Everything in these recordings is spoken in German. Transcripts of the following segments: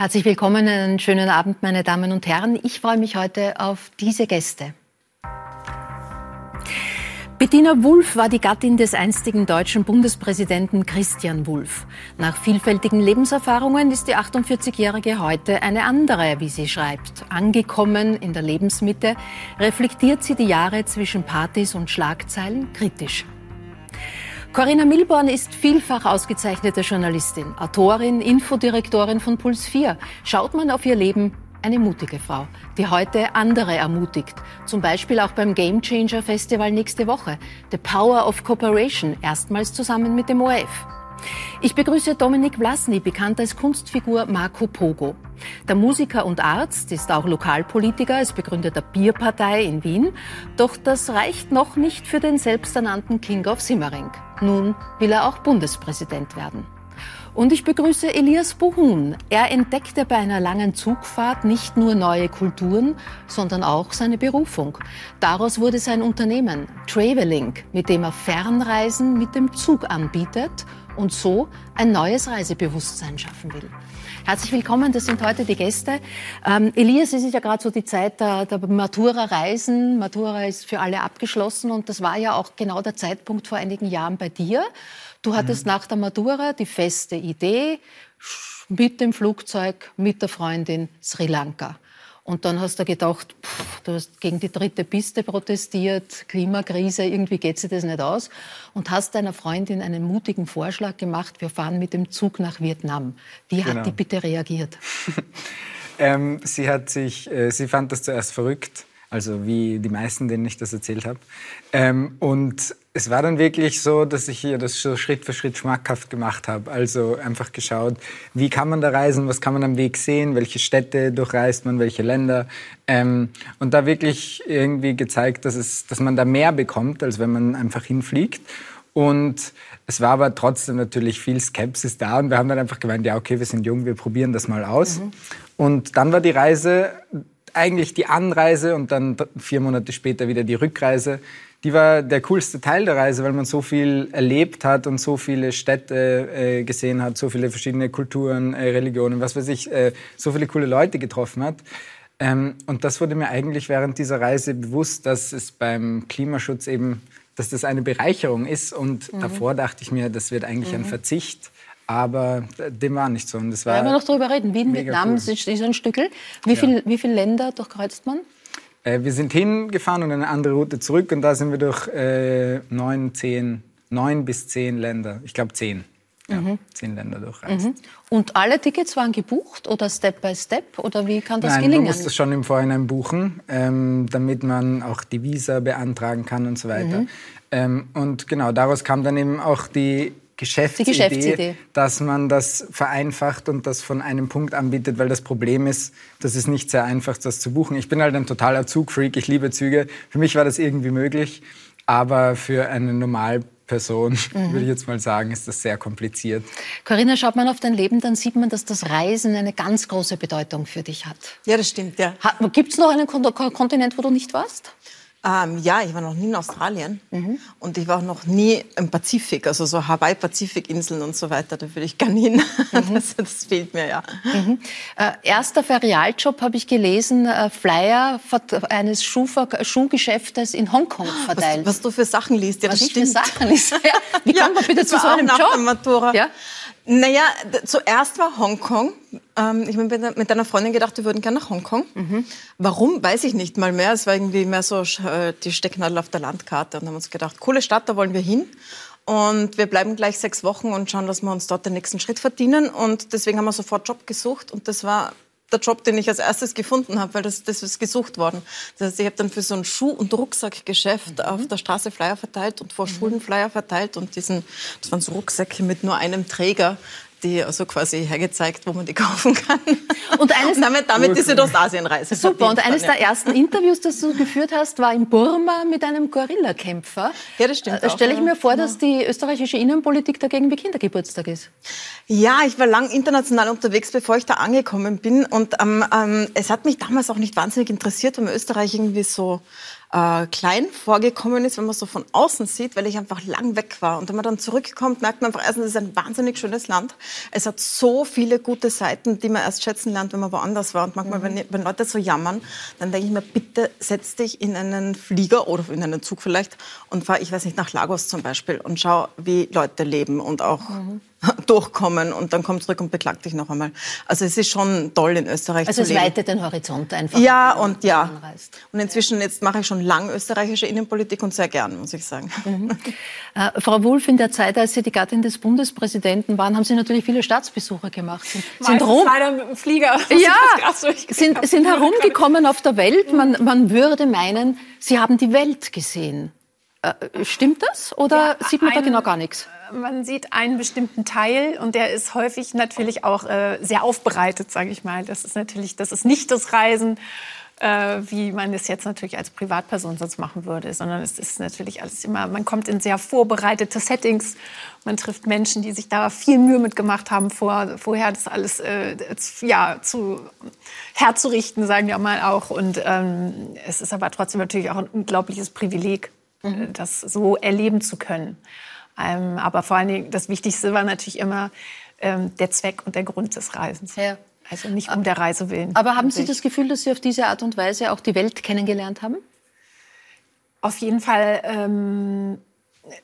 Herzlich willkommen, einen schönen Abend, meine Damen und Herren. Ich freue mich heute auf diese Gäste. Bettina Wulff war die Gattin des einstigen deutschen Bundespräsidenten Christian Wulff. Nach vielfältigen Lebenserfahrungen ist die 48-Jährige heute eine andere, wie sie schreibt. Angekommen in der Lebensmitte reflektiert sie die Jahre zwischen Partys und Schlagzeilen kritisch. Corinna Milborn ist vielfach ausgezeichnete Journalistin, Autorin, Infodirektorin von Puls 4. Schaut man auf ihr Leben, eine mutige Frau, die heute andere ermutigt. Zum Beispiel auch beim Game Changer Festival nächste Woche. The Power of Cooperation, erstmals zusammen mit dem ORF. Ich begrüße Dominik Vlasny, bekannt als Kunstfigur Marco Pogo. Der Musiker und Arzt ist auch Lokalpolitiker, ist Begründer der Bierpartei in Wien. Doch das reicht noch nicht für den selbsternannten King of Simmering. Nun will er auch Bundespräsident werden. Und ich begrüße Elias Buhun. Er entdeckte bei einer langen Zugfahrt nicht nur neue Kulturen, sondern auch seine Berufung. Daraus wurde sein Unternehmen Traveling, mit dem er Fernreisen mit dem Zug anbietet und so ein neues Reisebewusstsein schaffen will. Herzlich willkommen, das sind heute die Gäste. Ähm, Elias, es ist ja gerade so die Zeit der, der Matura-Reisen. Matura ist für alle abgeschlossen und das war ja auch genau der Zeitpunkt vor einigen Jahren bei dir. Du hattest mhm. nach der Matura die feste Idee, mit dem Flugzeug, mit der Freundin Sri Lanka. Und dann hast du gedacht, pff, du hast gegen die dritte Piste protestiert, Klimakrise, irgendwie geht sich das nicht aus. Und hast deiner Freundin einen mutigen Vorschlag gemacht, wir fahren mit dem Zug nach Vietnam. Wie genau. hat die bitte reagiert? ähm, sie, hat sich, äh, sie fand das zuerst verrückt, also wie die meisten, denen ich das erzählt habe. Ähm, und es war dann wirklich so, dass ich hier das so Schritt für Schritt schmackhaft gemacht habe. Also einfach geschaut, wie kann man da reisen, was kann man am Weg sehen, welche Städte durchreist man, welche Länder. Ähm, und da wirklich irgendwie gezeigt, dass, es, dass man da mehr bekommt, als wenn man einfach hinfliegt. Und es war aber trotzdem natürlich viel Skepsis da und wir haben dann einfach gemeint, ja okay, wir sind jung, wir probieren das mal aus. Mhm. Und dann war die Reise eigentlich die Anreise und dann vier Monate später wieder die Rückreise die war der coolste Teil der Reise, weil man so viel erlebt hat und so viele Städte äh, gesehen hat, so viele verschiedene Kulturen, äh, Religionen, was weiß ich, äh, so viele coole Leute getroffen hat. Ähm, und das wurde mir eigentlich während dieser Reise bewusst, dass es beim Klimaschutz eben, dass das eine Bereicherung ist. Und mhm. davor dachte ich mir, das wird eigentlich mhm. ein Verzicht. Aber dem war nicht so. Und das war ja, wir noch darüber reden. Wien, Vietnam cool. ist ein Stückel. Wie, ja. viel, wie viele Länder durchkreuzt man? Äh, wir sind hingefahren und eine andere Route zurück und da sind wir durch äh, neun, zehn, neun bis zehn Länder, ich glaube zehn. Ja, mhm. zehn Länder durchreist. Mhm. Und alle Tickets waren gebucht oder Step by Step oder wie kann das Nein, gelingen? man muss das schon im Vorhinein buchen, ähm, damit man auch die Visa beantragen kann und so weiter. Mhm. Ähm, und genau daraus kam dann eben auch die Geschäftsidee, Geschäftsidee, dass man das vereinfacht und das von einem Punkt anbietet, weil das Problem ist, das ist nicht sehr einfach, das zu buchen. Ich bin halt ein totaler Zugfreak, ich liebe Züge. Für mich war das irgendwie möglich, aber für eine Normalperson, mhm. würde ich jetzt mal sagen, ist das sehr kompliziert. Corinna, schaut man auf dein Leben, dann sieht man, dass das Reisen eine ganz große Bedeutung für dich hat. Ja, das stimmt, ja. Gibt es noch einen Kontinent, wo du nicht warst? Ähm, ja, ich war noch nie in Australien mhm. und ich war auch noch nie im Pazifik, also so Hawaii-Pazifikinseln und so weiter. Da würde ich gerne hin. Mhm. Das, das, fehlt mir ja. Mhm. Äh, erster Ferialjob habe ich gelesen, äh, Flyer eines Schuhver Schuhgeschäftes in Hongkong verteilt. Was, was, du für Sachen liest, ja, was das stimmt. für Sachen liest. Ja. Wie ja, kommt man bitte zu so einem Job? Matura. Ja? Naja, zuerst war Hongkong. Ähm, ich habe mit einer Freundin gedacht, wir würden gerne nach Hongkong. Mhm. Warum, weiß ich nicht mal mehr. Es war irgendwie mehr so äh, die Stecknadel auf der Landkarte. Und haben uns gedacht, coole Stadt, da wollen wir hin. Und wir bleiben gleich sechs Wochen und schauen, dass wir uns dort den nächsten Schritt verdienen. Und deswegen haben wir sofort Job gesucht. Und das war der Job, den ich als erstes gefunden habe, weil das, das ist gesucht worden. Das heißt, ich habe dann für so ein Schuh- und Rucksackgeschäft mhm. auf der Straße Flyer verteilt und vor mhm. Schulen Flyer verteilt und diesen, das waren so Rucksäcke mit nur einem Träger, die also quasi hergezeigt, wo man die kaufen kann. Und, eines und damit, damit die Südostasienreise. Super. Und eines dann, ja. der ersten Interviews, das du geführt hast, war in Burma mit einem Gorillakämpfer. Ja, das stimmt. Äh, Stelle ich mir vor, dass die österreichische Innenpolitik dagegen wie Kindergeburtstag ist. Ja, ich war lang international unterwegs, bevor ich da angekommen bin. Und ähm, ähm, es hat mich damals auch nicht wahnsinnig interessiert, weil Österreich irgendwie so äh, klein vorgekommen ist, wenn man so von außen sieht, weil ich einfach lang weg war. Und wenn man dann zurückkommt, merkt man einfach erstens, es ist ein wahnsinnig schönes Land. Es hat so viele gute Seiten, die man erst schätzen lernt, wenn man woanders war. Und manchmal, mhm. wenn, wenn Leute so jammern, dann denke ich mir, bitte setz dich in einen Flieger oder in einen Zug vielleicht und fahr, ich weiß nicht, nach Lagos zum Beispiel und schau, wie Leute leben und auch mhm. durchkommen und dann komm zurück und beklag dich noch einmal. Also es ist schon toll in Österreich also zu leben. Also es weitet den Horizont einfach. Ja und ja. Anreist. Und inzwischen jetzt mache ich schon lang österreichische Innenpolitik und sehr gern, muss ich sagen. Mhm. Äh, Frau Wulff, in der Zeit, als Sie die Gattin des Bundespräsidenten waren, haben Sie natürlich viele Staatsbesuche gemacht. Sind, sind rum leider mit dem Flieger. Ja, sind, sind herumgekommen auf der Welt. Man, man würde meinen, Sie haben die Welt gesehen. Äh, stimmt das oder ja, sieht man da genau gar nichts? Man sieht einen bestimmten Teil und der ist häufig natürlich auch äh, sehr aufbereitet, sage ich mal. Das ist natürlich, das ist nicht das Reisen, äh, wie man es jetzt natürlich als Privatperson sonst machen würde, sondern es ist natürlich alles immer, man kommt in sehr vorbereitete Settings, man trifft Menschen, die sich da viel Mühe mitgemacht haben, vor, vorher das alles äh, ja, zu, herzurichten, sagen wir mal auch. Und ähm, es ist aber trotzdem natürlich auch ein unglaubliches Privileg, mhm. das so erleben zu können. Ähm, aber vor allen Dingen das Wichtigste war natürlich immer ähm, der Zweck und der Grund des Reisens. Ja. Also nicht um der Reise willen. Aber haben Sie das Gefühl, dass Sie auf diese Art und Weise auch die Welt kennengelernt haben? Auf jeden Fall ähm,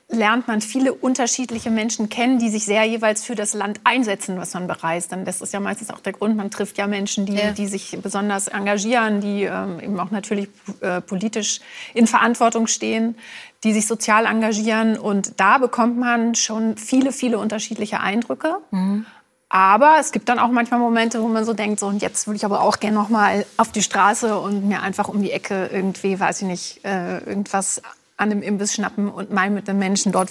lernt man viele unterschiedliche Menschen kennen, die sich sehr jeweils für das Land einsetzen, was man bereist. Und das ist ja meistens auch der Grund. Man trifft ja Menschen, die, ja. die sich besonders engagieren, die ähm, eben auch natürlich äh, politisch in Verantwortung stehen, die sich sozial engagieren. Und da bekommt man schon viele, viele unterschiedliche Eindrücke. Mhm. Aber es gibt dann auch manchmal Momente, wo man so denkt, so und jetzt würde ich aber auch gerne noch mal auf die Straße und mir einfach um die Ecke irgendwie, weiß ich nicht, äh, irgendwas an einem Imbiss schnappen und mal mit den Menschen dort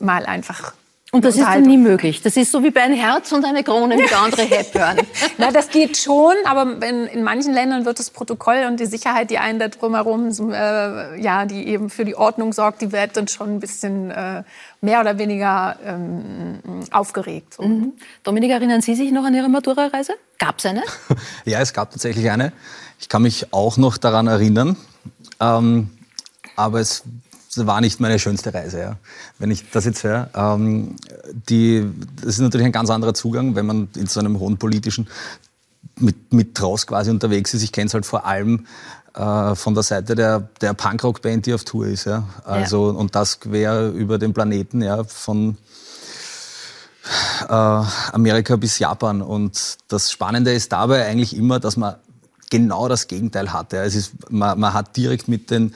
mal einfach und das ist dann nie möglich. Das ist so wie bei ein Herz und eine Krone mit andere Hepburn. Na, das geht schon, aber in, in, manchen Ländern wird das Protokoll und die Sicherheit, die einen da drumherum, äh, ja, die eben für die Ordnung sorgt, die wird dann schon ein bisschen äh, mehr oder weniger ähm, aufgeregt. So. Mhm. Dominik, erinnern Sie sich noch an Ihre Matura-Reise? Gab es eine? ja, es gab tatsächlich eine. Ich kann mich auch noch daran erinnern. Ähm, aber es war nicht meine schönste Reise, ja. wenn ich das jetzt höre. Ähm, die, das ist natürlich ein ganz anderer Zugang, wenn man in so einem hohen politischen mit, mit Traus quasi unterwegs ist. Ich kenne es halt vor allem äh, von der Seite der, der Punkrock-Band, die auf Tour ist. Ja. Also, ja. Und das quer über den Planeten, ja, von äh, Amerika bis Japan. Und das Spannende ist dabei eigentlich immer, dass man genau das Gegenteil hatte. Es ist, man, man, hat direkt mit den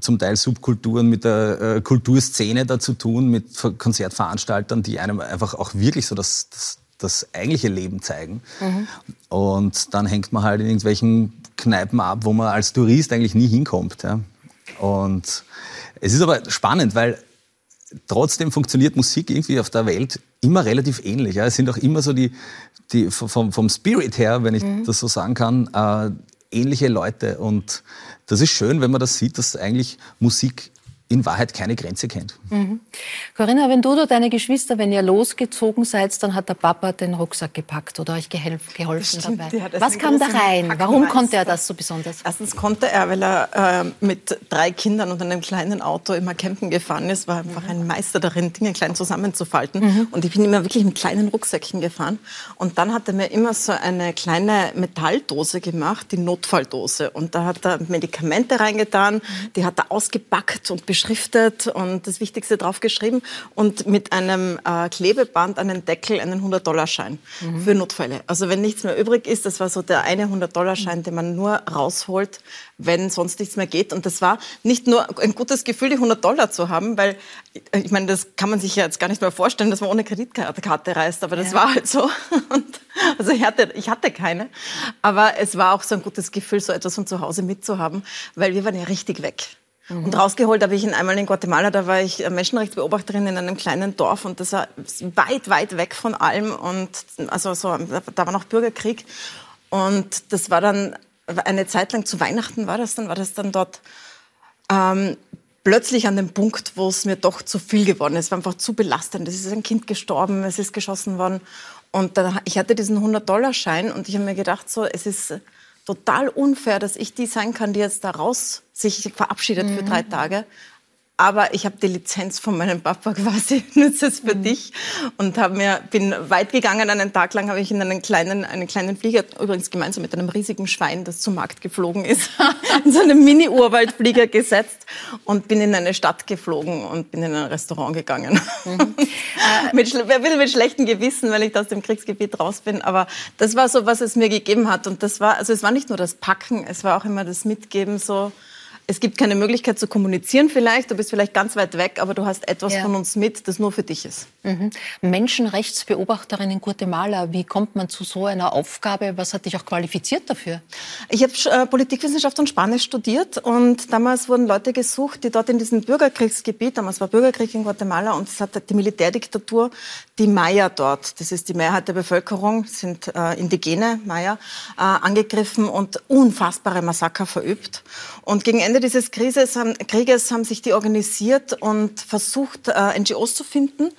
zum Teil Subkulturen, mit der äh, Kulturszene da zu tun, mit Konzertveranstaltern, die einem einfach auch wirklich so das, das, das eigentliche Leben zeigen. Mhm. Und dann hängt man halt in irgendwelchen Kneipen ab, wo man als Tourist eigentlich nie hinkommt. Ja. Und es ist aber spannend, weil trotzdem funktioniert Musik irgendwie auf der Welt immer relativ ähnlich. Ja. Es sind auch immer so die, die vom, vom Spirit her, wenn ich mhm. das so sagen kann, äh, ähnliche Leute. Und das ist schön, wenn man das sieht, dass eigentlich Musik in Wahrheit keine Grenze kennt. Mhm. Corinna, wenn du oder deine Geschwister, wenn ihr losgezogen seid, dann hat der Papa den Rucksack gepackt oder euch geholfen Stimmt, dabei. Was kam da rein? Warum konnte er das so besonders? Erstens konnte er, weil er äh, mit drei Kindern und einem kleinen Auto immer campen gefahren ist, war einfach mhm. ein Meister darin, Dinge klein zusammenzufalten. Mhm. Und ich bin immer wirklich mit kleinen Rucksäckchen gefahren. Und dann hat er mir immer so eine kleine Metalldose gemacht, die Notfalldose. Und da hat er Medikamente reingetan, die hat er ausgepackt und beschriftet und das Wichtigste draufgeschrieben und mit einem äh, Klebeband einen Deckel, einen 100-Dollar-Schein mhm. für Notfälle. Also wenn nichts mehr übrig ist, das war so der eine 100-Dollar-Schein, den man nur rausholt, wenn sonst nichts mehr geht. Und das war nicht nur ein gutes Gefühl, die 100 Dollar zu haben, weil ich meine, das kann man sich ja jetzt gar nicht mehr vorstellen, dass man ohne Kreditkarte reist, aber das ja. war halt so. Und also ich hatte, ich hatte keine, aber es war auch so ein gutes Gefühl, so etwas von zu Hause mitzuhaben, weil wir waren ja richtig weg. Mhm. Und rausgeholt habe ich ihn einmal in Guatemala, da war ich Menschenrechtsbeobachterin in einem kleinen Dorf und das war weit, weit weg von allem und also so, da war noch Bürgerkrieg und das war dann eine Zeit lang zu Weihnachten war das dann, war das dann dort ähm, plötzlich an dem Punkt, wo es mir doch zu viel geworden ist. Es war einfach zu belastend. Es ist ein Kind gestorben, es ist geschossen worden und dann, ich hatte diesen 100-Dollar-Schein und ich habe mir gedacht, so, es ist total unfair, dass ich die sein kann, die jetzt da raus sich verabschiedet mhm. für drei Tage aber ich habe die Lizenz von meinem Papa quasi, nütze es für mhm. dich und habe mir bin weit gegangen. Einen Tag lang habe ich in einen kleinen einen kleinen Flieger übrigens gemeinsam mit einem riesigen Schwein, das zum Markt geflogen ist, in so einen Mini Urwaldflieger gesetzt und bin in eine Stadt geflogen und bin in ein Restaurant gegangen. Mhm. mit, wer will mit schlechtem Gewissen, weil ich da aus dem Kriegsgebiet raus bin, aber das war so, was es mir gegeben hat und das war also es war nicht nur das Packen, es war auch immer das Mitgeben so es gibt keine Möglichkeit zu kommunizieren vielleicht, du bist vielleicht ganz weit weg, aber du hast etwas ja. von uns mit, das nur für dich ist. Mhm. Menschenrechtsbeobachterin in Guatemala, wie kommt man zu so einer Aufgabe? Was hat dich auch qualifiziert dafür? Ich habe äh, Politikwissenschaft und Spanisch studiert und damals wurden Leute gesucht, die dort in diesem Bürgerkriegsgebiet, damals war Bürgerkrieg in Guatemala und es hat die Militärdiktatur, die Maya dort, das ist die Mehrheit der Bevölkerung, sind äh, indigene Maya, äh, angegriffen und unfassbare Massaker verübt. Und gegen Ende Ende dieses Krieges haben, Krieges haben sich die organisiert und versucht, äh, NGOs zu finden,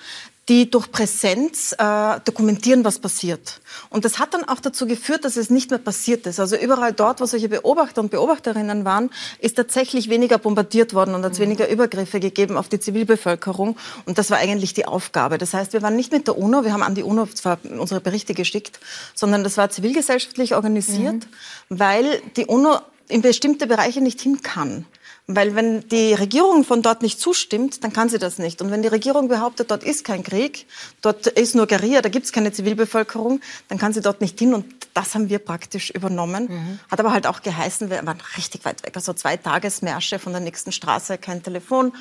die durch Präsenz äh, dokumentieren, was passiert. Und das hat dann auch dazu geführt, dass es nicht mehr passiert ist. Also überall dort, wo solche Beobachter und Beobachterinnen waren, ist tatsächlich weniger bombardiert worden und hat es mhm. weniger Übergriffe gegeben auf die Zivilbevölkerung. Und das war eigentlich die Aufgabe. Das heißt, wir waren nicht mit der UNO, wir haben an die UNO zwar unsere Berichte geschickt, sondern das war zivilgesellschaftlich organisiert, mhm. weil die UNO in bestimmte Bereiche nicht hin kann. Weil wenn die Regierung von dort nicht zustimmt, dann kann sie das nicht. Und wenn die Regierung behauptet, dort ist kein Krieg, dort ist nur Guerilla, da gibt es keine Zivilbevölkerung, dann kann sie dort nicht hin. Und das haben wir praktisch übernommen. Mhm. Hat aber halt auch geheißen, wir waren richtig weit weg. Also zwei Tagesmärsche von der nächsten Straße, kein Telefon,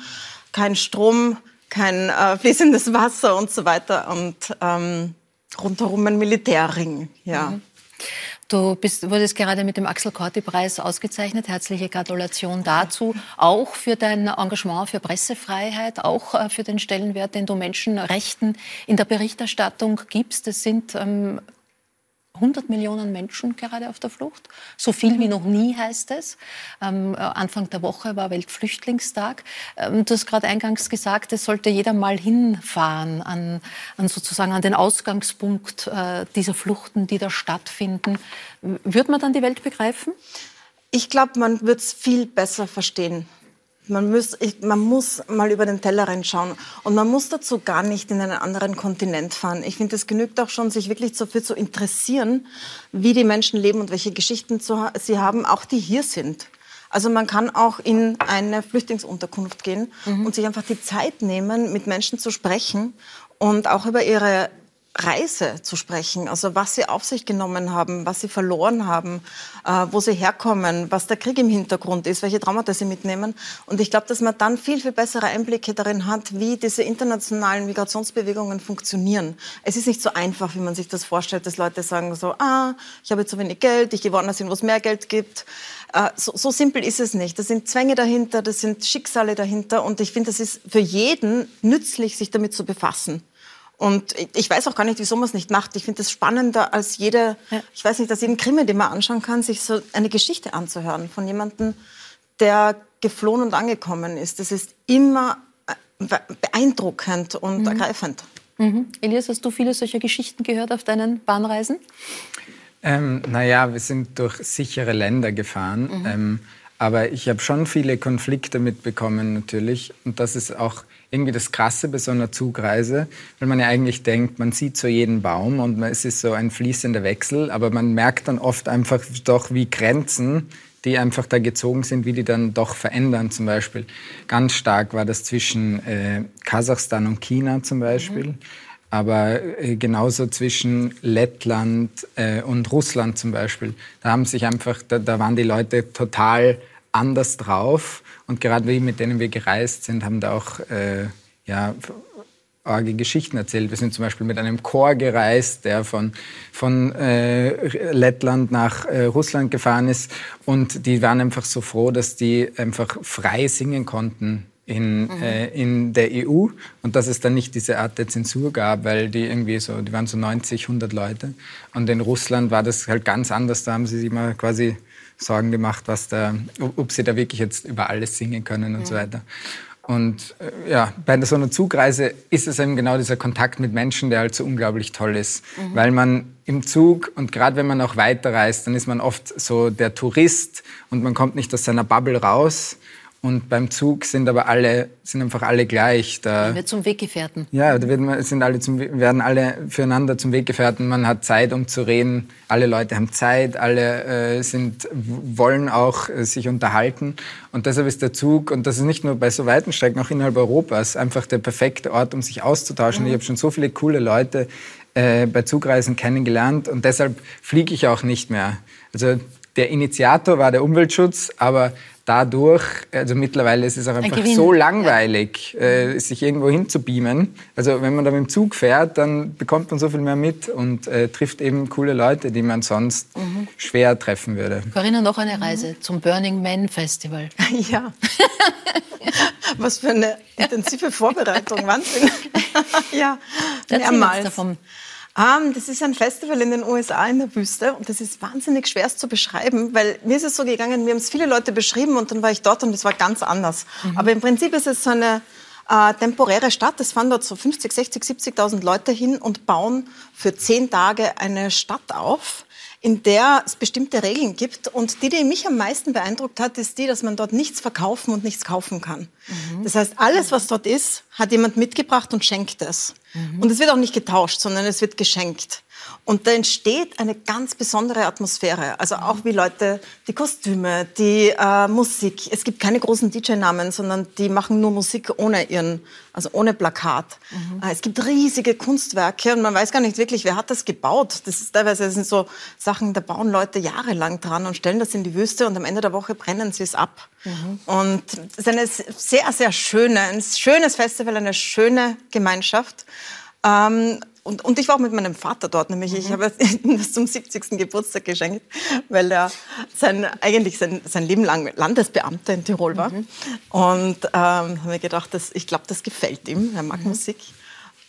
kein Strom, kein äh, fließendes Wasser und so weiter. Und ähm, rundherum ein Militärring. Ja. Mhm. Du bist, wurdest gerade mit dem Axel Corti-Preis ausgezeichnet. Herzliche Gratulation dazu. Auch für dein Engagement für Pressefreiheit, auch äh, für den Stellenwert, den du Menschenrechten in der Berichterstattung gibst. Es sind ähm, 100 Millionen Menschen gerade auf der Flucht. So viel wie noch nie heißt es. Ähm, Anfang der Woche war Weltflüchtlingstag. Ähm, du hast gerade eingangs gesagt, es sollte jeder mal hinfahren an, an sozusagen an den Ausgangspunkt äh, dieser Fluchten, die da stattfinden. Wird man dann die Welt begreifen? Ich glaube, man wird es viel besser verstehen. Man muss, man muss mal über den Tellerrand schauen. Und man muss dazu gar nicht in einen anderen Kontinent fahren. Ich finde, es genügt auch schon, sich wirklich dafür zu interessieren, wie die Menschen leben und welche Geschichten sie haben, auch die hier sind. Also man kann auch in eine Flüchtlingsunterkunft gehen mhm. und sich einfach die Zeit nehmen, mit Menschen zu sprechen und auch über ihre Reise zu sprechen, also was sie auf sich genommen haben, was sie verloren haben, äh, wo sie herkommen, was der Krieg im Hintergrund ist, welche Traumata sie mitnehmen. Und ich glaube, dass man dann viel, viel bessere Einblicke darin hat, wie diese internationalen Migrationsbewegungen funktionieren. Es ist nicht so einfach, wie man sich das vorstellt, dass Leute sagen so, ah, ich habe zu wenig Geld, ich gehe woanders hin, wo es mehr Geld gibt. Äh, so, so simpel ist es nicht. Da sind Zwänge dahinter, das sind Schicksale dahinter. Und ich finde, das ist für jeden nützlich, sich damit zu befassen. Und ich weiß auch gar nicht, wieso man es nicht macht. Ich finde es spannender als jede, ja. ich weiß nicht, als jeden Krimi, den man anschauen kann, sich so eine Geschichte anzuhören von jemandem, der geflohen und angekommen ist. Das ist immer äh, beeindruckend und mhm. ergreifend. Mhm. Elias, hast du viele solcher Geschichten gehört auf deinen Bahnreisen? Ähm, naja, wir sind durch sichere Länder gefahren. Mhm. Ähm, aber ich habe schon viele Konflikte mitbekommen natürlich. Und das ist auch irgendwie das Krasse bei so einer Zugreise, weil man ja eigentlich denkt, man sieht so jeden Baum und es ist so ein fließender Wechsel, aber man merkt dann oft einfach doch, wie Grenzen, die einfach da gezogen sind, wie die dann doch verändern. Zum Beispiel ganz stark war das zwischen äh, Kasachstan und China zum Beispiel. Mhm. Aber äh, genauso zwischen Lettland äh, und Russland zum Beispiel. Da haben sich einfach, da, da waren die Leute total anders drauf. Und gerade die, mit denen wir gereist sind, haben da auch äh, ja, arge Geschichten erzählt. Wir sind zum Beispiel mit einem Chor gereist, der von, von äh, Lettland nach äh, Russland gefahren ist. Und die waren einfach so froh, dass die einfach frei singen konnten in, mhm. äh, in der EU und dass es dann nicht diese Art der Zensur gab, weil die irgendwie so, die waren so 90, 100 Leute und in Russland war das halt ganz anders, da haben sie sich immer quasi Sorgen gemacht, was da, ob sie da wirklich jetzt über alles singen können und ja. so weiter. Und äh, ja, bei so einer Zugreise ist es eben genau dieser Kontakt mit Menschen, der halt so unglaublich toll ist. Mhm. Weil man im Zug und gerade wenn man auch weiterreist, dann ist man oft so der Tourist und man kommt nicht aus seiner Bubble raus. Und beim Zug sind aber alle, sind einfach alle gleich. Da wird zum Weggefährten. Ja, da wird sind alle zum, werden alle füreinander zum Weggefährten. Man hat Zeit, um zu reden. Alle Leute haben Zeit. Alle äh, sind, wollen auch äh, sich unterhalten. Und deshalb ist der Zug, und das ist nicht nur bei so weiten Strecken, auch innerhalb Europas, einfach der perfekte Ort, um sich auszutauschen. Mhm. Ich habe schon so viele coole Leute äh, bei Zugreisen kennengelernt und deshalb fliege ich auch nicht mehr. Also der Initiator war der Umweltschutz, aber dadurch, also mittlerweile ist es auch einfach so langweilig, ja. äh, sich irgendwo hinzubeamen. Also wenn man da mit dem Zug fährt, dann bekommt man so viel mehr mit und äh, trifft eben coole Leute, die man sonst mhm. schwer treffen würde. Corinna, noch eine Reise mhm. zum Burning Man Festival. Ja. Was für eine intensive Vorbereitung, Wahnsinn. ja, mehrmals. Davon. Um, das ist ein Festival in den USA in der Wüste und das ist wahnsinnig schwer zu beschreiben, weil mir ist es so gegangen, mir haben es viele Leute beschrieben und dann war ich dort und es war ganz anders. Mhm. Aber im Prinzip ist es so eine äh, temporäre Stadt. Es fahren dort so 50, 60, 70.000 Leute hin und bauen für zehn Tage eine Stadt auf in der es bestimmte Regeln gibt. Und die, die mich am meisten beeindruckt hat, ist die, dass man dort nichts verkaufen und nichts kaufen kann. Mhm. Das heißt, alles, was dort ist, hat jemand mitgebracht und schenkt es. Mhm. Und es wird auch nicht getauscht, sondern es wird geschenkt. Und da entsteht eine ganz besondere Atmosphäre. Also auch wie Leute, die Kostüme, die äh, Musik. Es gibt keine großen DJ-Namen, sondern die machen nur Musik ohne ihren, also ohne Plakat. Mhm. Äh, es gibt riesige Kunstwerke und man weiß gar nicht wirklich, wer hat das gebaut. Das ist teilweise das sind so Sachen, da bauen Leute jahrelang dran und stellen das in die Wüste und am Ende der Woche brennen sie es ab. Mhm. Und es ist eine sehr, sehr schöne, ein schönes Festival, eine schöne Gemeinschaft. Ähm, und, und ich war auch mit meinem Vater dort, nämlich mhm. ich habe ihm das zum 70. Geburtstag geschenkt, weil er sein, eigentlich sein, sein Leben lang Landesbeamter in Tirol war. Mhm. Und ähm, habe mir gedacht, dass, ich glaube, das gefällt ihm, er mag mhm. Musik.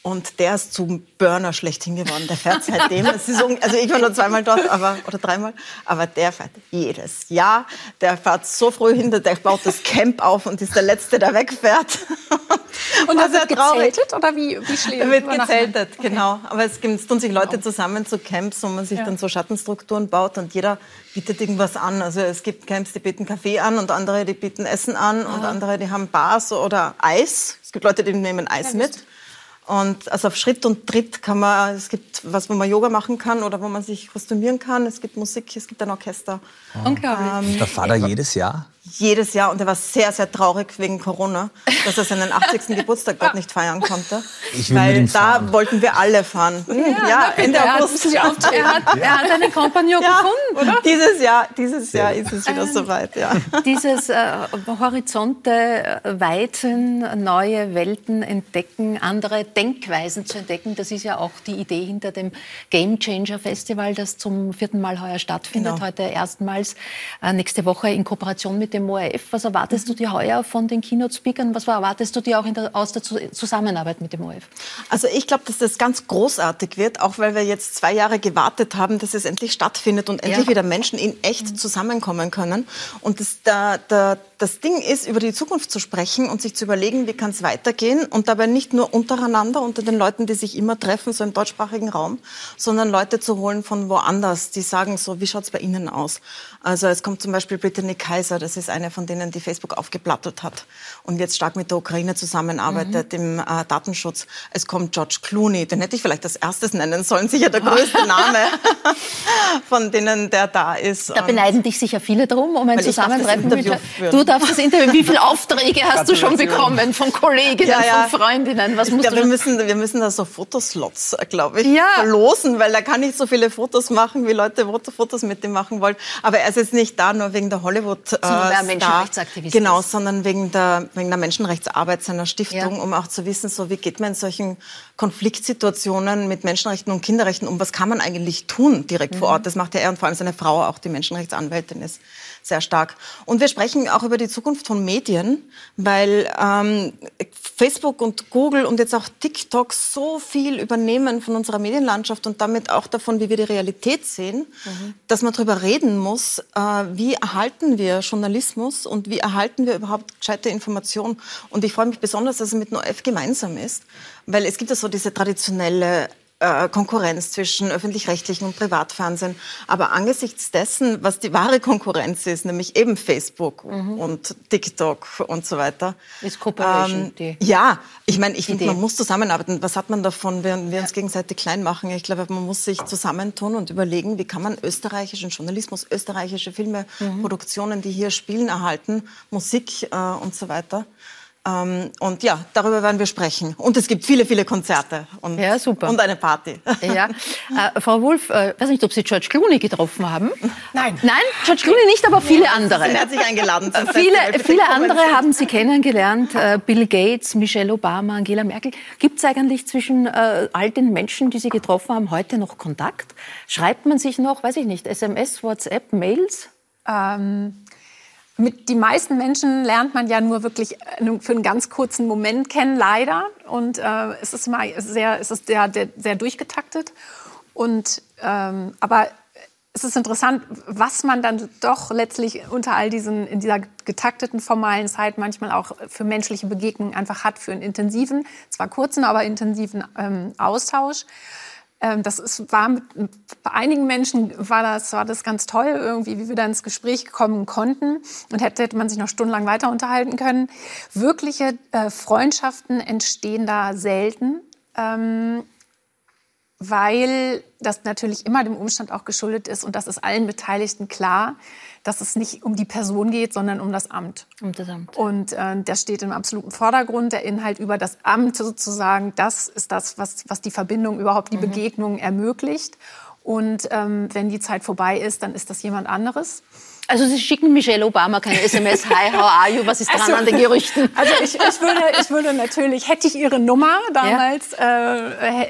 Und der ist zum Burner schlechthin geworden. Der fährt seitdem. Ist also ich war nur zweimal dort, aber, oder dreimal. Aber der fährt jedes Jahr. Der fährt so früh hinter, der baut das Camp auf und ist der Letzte, der wegfährt. Und da wird gezeltet oder wie, wie schläft Er wird gezeltet, okay. genau. Aber es, es tun sich Leute zusammen zu Camps, wo man sich ja. dann so Schattenstrukturen baut und jeder bietet irgendwas an. Also es gibt Camps, die bieten Kaffee an und andere, die bieten Essen an und andere, die haben Bars oder Eis. Es gibt Leute, die nehmen Eis ja, mit. Und also auf Schritt und Tritt kann man, es gibt was, wo man Yoga machen kann oder wo man sich kostümieren kann. Es gibt Musik, es gibt ein Orchester. Unglaublich. Ähm, da fahrt er jedes Jahr? Jedes Jahr und er war sehr, sehr traurig wegen Corona, dass er seinen 80. Geburtstag dort nicht feiern konnte. Ich will weil da wollten wir alle fahren. Ja, ja Ende August. Er hat, er, hat, er hat einen Kompagnon ja, gefunden, oder? Dieses Jahr, dieses Jahr ist es wieder ähm, soweit, ja. Dieses äh, Horizonte äh, weiten, neue Welten entdecken, andere Denkweisen zu entdecken, das ist ja auch die Idee hinter dem Game Changer Festival, das zum vierten Mal heuer stattfindet, genau. heute erstmals äh, nächste Woche in Kooperation mit dem ORF. Was erwartest du dir heuer von den Keynote-Speakern? Was erwartest du dir auch der, aus der Zusammenarbeit mit dem ORF? Also ich glaube, dass das ganz großartig wird, auch weil wir jetzt zwei Jahre gewartet haben, dass es endlich stattfindet und endlich ja. wieder Menschen in echt mhm. zusammenkommen können. Und das, der, der, das Ding ist, über die Zukunft zu sprechen und sich zu überlegen, wie kann es weitergehen und dabei nicht nur untereinander, unter den Leuten, die sich immer treffen, so im deutschsprachigen Raum, sondern Leute zu holen von woanders, die sagen so, wie schaut es bei Ihnen aus? Also es kommt zum Beispiel Brittany Kaiser, das ist eine von denen, die Facebook aufgeplattelt hat und jetzt stark mit der Ukraine zusammenarbeitet mhm. im äh, Datenschutz. Es kommt George Clooney, den hätte ich vielleicht als erstes nennen sollen, sicher der größte Name von denen, der da ist. Da beneiden dich sicher viele drum, um ein Zusammentreffen mit Du darfst das Interview. Wie viele Aufträge hast du schon bekommen von Kolleginnen, ja, ja. von Freundinnen? Was musst glaub, du wir müssen, wir müssen da so Fotoslots, glaube ich, ja. verlosen, weil er kann nicht so viele Fotos machen, wie Leute Fotos mit ihm machen wollen. Aber er ist jetzt nicht da nur wegen der Hollywood. Äh, Menschenrechtsaktivist Genau, sondern wegen der, wegen der Menschenrechtsarbeit seiner Stiftung, ja. um auch zu wissen, so wie geht man in solchen Konfliktsituationen mit Menschenrechten und Kinderrechten um, was kann man eigentlich tun direkt mhm. vor Ort. Das macht ja er und vor allem seine Frau, auch die Menschenrechtsanwältin ist sehr stark. Und wir sprechen auch über die Zukunft von Medien, weil ähm, Facebook und Google und jetzt auch TikTok so viel übernehmen von unserer Medienlandschaft und damit auch davon, wie wir die Realität sehen, mhm. dass man darüber reden muss, äh, wie erhalten wir Journalismus und wie erhalten wir überhaupt gescheite Informationen. Und ich freue mich besonders, dass es mit NoF gemeinsam ist, weil es gibt ja so diese traditionelle äh, Konkurrenz zwischen öffentlich-rechtlichen und Privatfernsehen. Aber angesichts dessen, was die wahre Konkurrenz ist, nämlich eben Facebook mhm. und TikTok und so weiter. Ist Cooperation ähm, Ja, ich meine, ich finde, man muss zusammenarbeiten. Was hat man davon, wenn wir uns gegenseitig klein machen? Ich glaube, man muss sich zusammentun und überlegen, wie kann man österreichischen Journalismus, österreichische Filme, mhm. Produktionen, die hier spielen, erhalten, Musik äh, und so weiter. Ähm, und ja, darüber werden wir sprechen. Und es gibt viele, viele Konzerte und, ja, super. und eine Party. Ja. Äh, Frau Wolf, äh, weiß nicht, ob Sie George Clooney getroffen haben. Nein. Nein, George Clooney nicht, aber viele ja, andere. Sie hat sich eingeladen. Äh, viele, viele andere haben Sie kennengelernt. Äh, Bill Gates, Michelle Obama, Angela Merkel. Gibt es eigentlich zwischen äh, all den Menschen, die Sie getroffen haben, heute noch Kontakt? Schreibt man sich noch, weiß ich nicht, SMS, WhatsApp, Mails? Ähm mit die meisten Menschen lernt man ja nur wirklich äh, für einen ganz kurzen Moment kennen, leider. Und äh, es ist immer sehr, es ist sehr, sehr durchgetaktet. Und, ähm, aber es ist interessant, was man dann doch letztlich unter all diesen, in dieser getakteten formalen Zeit manchmal auch für menschliche Begegnungen einfach hat, für einen intensiven, zwar kurzen, aber intensiven ähm, Austausch. Ähm, das ist, war mit, bei einigen Menschen war das, war das ganz toll, irgendwie, wie wir da ins Gespräch kommen konnten. Und hätte, hätte man sich noch stundenlang weiter unterhalten können. Wirkliche äh, Freundschaften entstehen da selten. Ähm, weil das natürlich immer dem Umstand auch geschuldet ist und das ist allen Beteiligten klar, dass es nicht um die Person geht, sondern um das Amt. Um das Amt. Und äh, das steht im absoluten Vordergrund. Der Inhalt über das Amt sozusagen, das ist das, was, was die Verbindung, überhaupt die mhm. Begegnung ermöglicht. Und ähm, wenn die Zeit vorbei ist, dann ist das jemand anderes. Also Sie schicken Michelle Obama keine SMS, hi, how are you, was ist dran also, an den Gerüchten? Also ich, ich, würde, ich würde natürlich, hätte ich Ihre Nummer damals, ja. äh,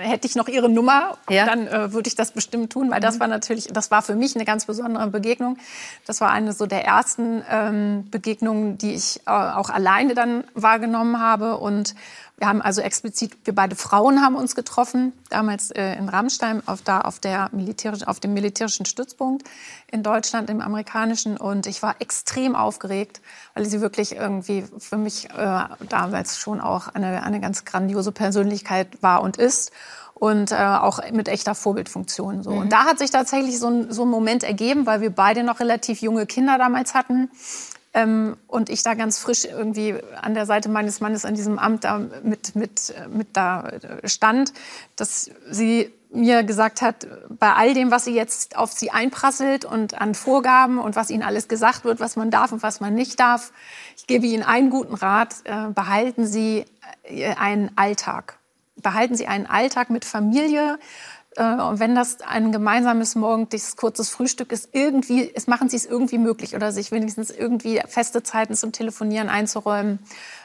hätte ich noch Ihre Nummer, ja. dann äh, würde ich das bestimmt tun, weil mhm. das war natürlich, das war für mich eine ganz besondere Begegnung. Das war eine so der ersten ähm, Begegnungen, die ich äh, auch alleine dann wahrgenommen habe und wir haben also explizit, wir beide Frauen haben uns getroffen, damals äh, in Rammstein auf, da, auf, der militärischen, auf dem militärischen Stützpunkt in Deutschland, im amerikanischen. Und ich war extrem aufgeregt, weil sie wirklich irgendwie für mich äh, damals schon auch eine, eine ganz grandiose Persönlichkeit war und ist und äh, auch mit echter Vorbildfunktion. So. Mhm. Und da hat sich tatsächlich so ein, so ein Moment ergeben, weil wir beide noch relativ junge Kinder damals hatten ähm, und ich da ganz frisch irgendwie an der Seite meines Mannes an diesem Amt da mit, mit, mit da stand, dass sie mir gesagt hat, bei all dem, was sie jetzt auf sie einprasselt und an Vorgaben und was ihnen alles gesagt wird, was man darf und was man nicht darf, ich gebe Ihnen einen guten Rat, äh, behalten Sie äh, einen Alltag. Behalten Sie einen Alltag mit Familie, äh, wenn das ein gemeinsames morgendliches kurzes Frühstück ist, irgendwie, es machen Sie es irgendwie möglich oder sich wenigstens irgendwie feste Zeiten zum Telefonieren einzuräumen.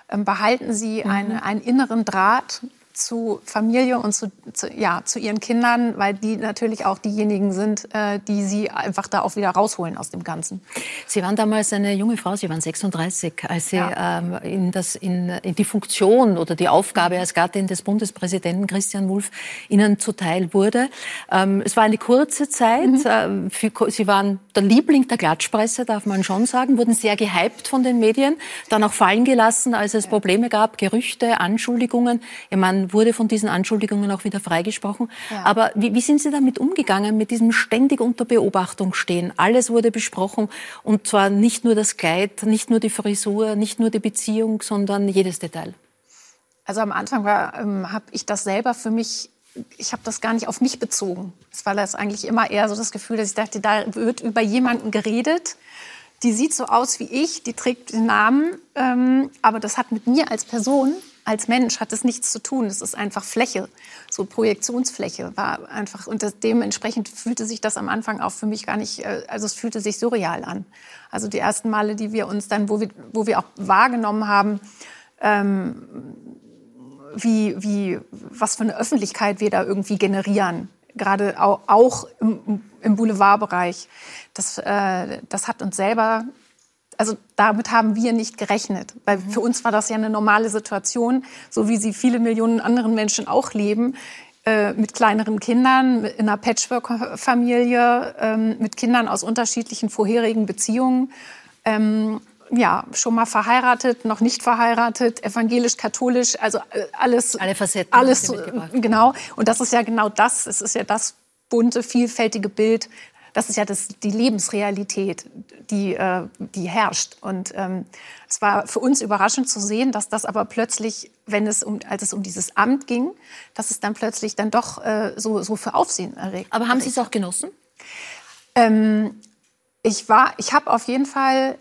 Ähm, behalten Sie mhm. eine, einen inneren Draht zu Familie und zu, zu, ja, zu ihren Kindern, weil die natürlich auch diejenigen sind, äh, die sie einfach da auch wieder rausholen aus dem Ganzen. Sie waren damals eine junge Frau, Sie waren 36, als Sie ja. ähm, in, das, in, in, die Funktion oder die Aufgabe als Gattin des Bundespräsidenten Christian Wulff Ihnen zuteil wurde. Ähm, es war eine kurze Zeit. Mhm. Ähm, für, Sie waren der Liebling der Klatschpresse, darf man schon sagen, wurden sehr gehypt von den Medien, dann auch fallen gelassen, als es Probleme gab, Gerüchte, Anschuldigungen. Ich meine, wurde von diesen Anschuldigungen auch wieder freigesprochen. Ja. Aber wie, wie sind Sie damit umgegangen, mit diesem ständig unter Beobachtung stehen? Alles wurde besprochen und zwar nicht nur das Kleid, nicht nur die Frisur, nicht nur die Beziehung, sondern jedes Detail. Also am Anfang ähm, habe ich das selber für mich ich habe das gar nicht auf mich bezogen. Es war das eigentlich immer eher so das Gefühl, dass ich dachte, da wird über jemanden geredet, die sieht so aus wie ich, die trägt den Namen, ähm, aber das hat mit mir als Person als Mensch hat es nichts zu tun. Es ist einfach Fläche, so Projektionsfläche war einfach und dementsprechend fühlte sich das am Anfang auch für mich gar nicht, äh, also es fühlte sich surreal an. Also die ersten Male, die wir uns dann, wo wir, wo wir auch wahrgenommen haben, ähm, wie, wie, was für eine Öffentlichkeit wir da irgendwie generieren, gerade auch, auch im, im Boulevardbereich. Das, äh, das hat uns selber also damit haben wir nicht gerechnet, weil für uns war das ja eine normale Situation, so wie sie viele Millionen anderen Menschen auch leben, äh, mit kleineren Kindern, in einer Patchwork-Familie, ähm, mit Kindern aus unterschiedlichen vorherigen Beziehungen. Ähm, ja, schon mal verheiratet, noch nicht verheiratet, evangelisch, katholisch, also äh, alles. Alle Facetten. Alles, genau. Und das ist ja genau das. Es ist ja das bunte, vielfältige Bild. Das ist ja das, die Lebensrealität, die, äh, die herrscht. Und ähm, es war für uns überraschend zu sehen, dass das aber plötzlich, wenn es um, als es um dieses Amt ging, dass es dann plötzlich dann doch äh, so, so für Aufsehen erregt. Aber haben Sie es auch genossen? Ähm, ich war, ich habe auf jeden Fall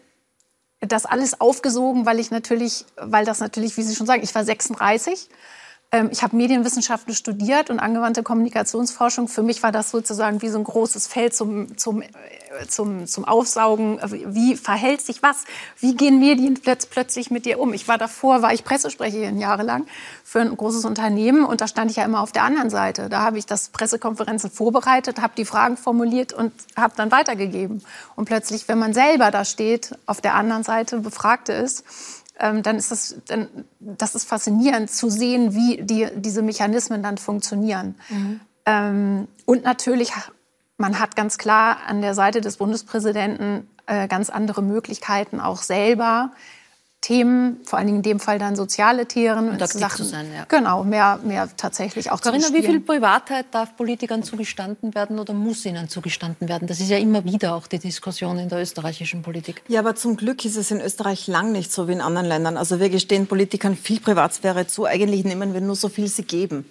das alles aufgesogen, weil ich natürlich, weil das natürlich, wie Sie schon sagen, ich war 36 ähm, ich habe Medienwissenschaften studiert und angewandte Kommunikationsforschung. Für mich war das sozusagen wie so ein großes Feld zum, zum, äh, zum, zum Aufsaugen. Wie verhält sich was? Wie gehen Medien plötzlich mit dir um? Ich war davor, war ich Pressesprecherin jahrelang für ein großes Unternehmen und da stand ich ja immer auf der anderen Seite. Da habe ich das Pressekonferenzen vorbereitet, habe die Fragen formuliert und habe dann weitergegeben. Und plötzlich, wenn man selber da steht, auf der anderen Seite Befragte ist, ähm, dann ist das, dann, das ist faszinierend zu sehen, wie die, diese Mechanismen dann funktionieren. Mhm. Ähm, und natürlich, man hat ganz klar an der Seite des Bundespräsidenten äh, ganz andere Möglichkeiten, auch selber Themen, vor allen Dingen in dem Fall dann soziale Themen. Und aktiv Sachen, zu sein, ja. Genau, mehr, mehr tatsächlich auch Corinna, zu wie viel Privatheit darf Politikern zugestanden werden oder muss ihnen zugestanden werden? Das ist ja immer wieder auch die Diskussion in der österreichischen Politik. Ja, aber zum Glück ist es in Österreich lang nicht so wie in anderen Ländern. Also wir gestehen Politikern viel Privatsphäre zu. Eigentlich nehmen wir nur so viel sie geben.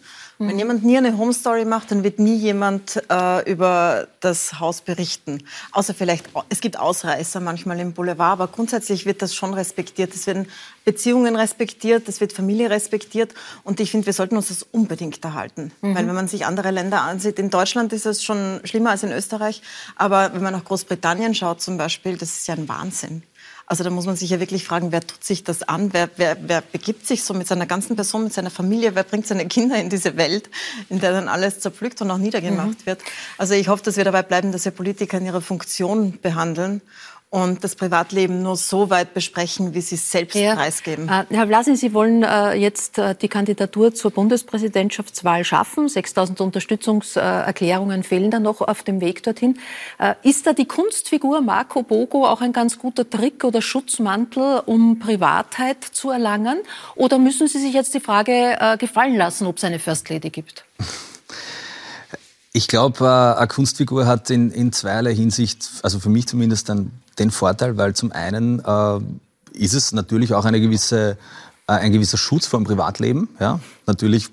Mhm. Wenn jemand nie eine Home Story macht, dann wird nie jemand äh, über das Haus berichten. Außer vielleicht, es gibt Ausreißer manchmal im Boulevard, aber grundsätzlich wird das schon respektiert. Es werden Beziehungen respektiert, es wird Familie respektiert. Und ich finde, wir sollten uns das unbedingt erhalten. Mhm. Weil wenn man sich andere Länder ansieht, in Deutschland ist es schon schlimmer als in Österreich. Aber wenn man nach Großbritannien schaut zum Beispiel, das ist ja ein Wahnsinn. Also da muss man sich ja wirklich fragen, wer tut sich das an? Wer, wer, wer begibt sich so mit seiner ganzen Person, mit seiner Familie? Wer bringt seine Kinder in diese Welt, in der dann alles zerpflückt und auch niedergemacht mhm. wird? Also ich hoffe, dass wir dabei bleiben, dass wir Politiker in ihrer Funktion behandeln und das Privatleben nur so weit besprechen, wie sie es selbst ja. preisgeben. Äh, Herr Blasin, Sie wollen äh, jetzt äh, die Kandidatur zur Bundespräsidentschaftswahl schaffen. 6000 Unterstützungserklärungen fehlen dann noch auf dem Weg dorthin. Äh, ist da die Kunstfigur Marco Bogo auch ein ganz guter Trick oder Schutzmantel, um Privatheit zu erlangen? Oder müssen Sie sich jetzt die Frage äh, gefallen lassen, ob es eine First Lady gibt? Ich glaube, äh, eine Kunstfigur hat in, in zweierlei Hinsicht, also für mich zumindest, dann den Vorteil, weil zum einen äh, ist es natürlich auch eine gewisse, äh, ein gewisser Schutz vom Privatleben. Ja? Natürlich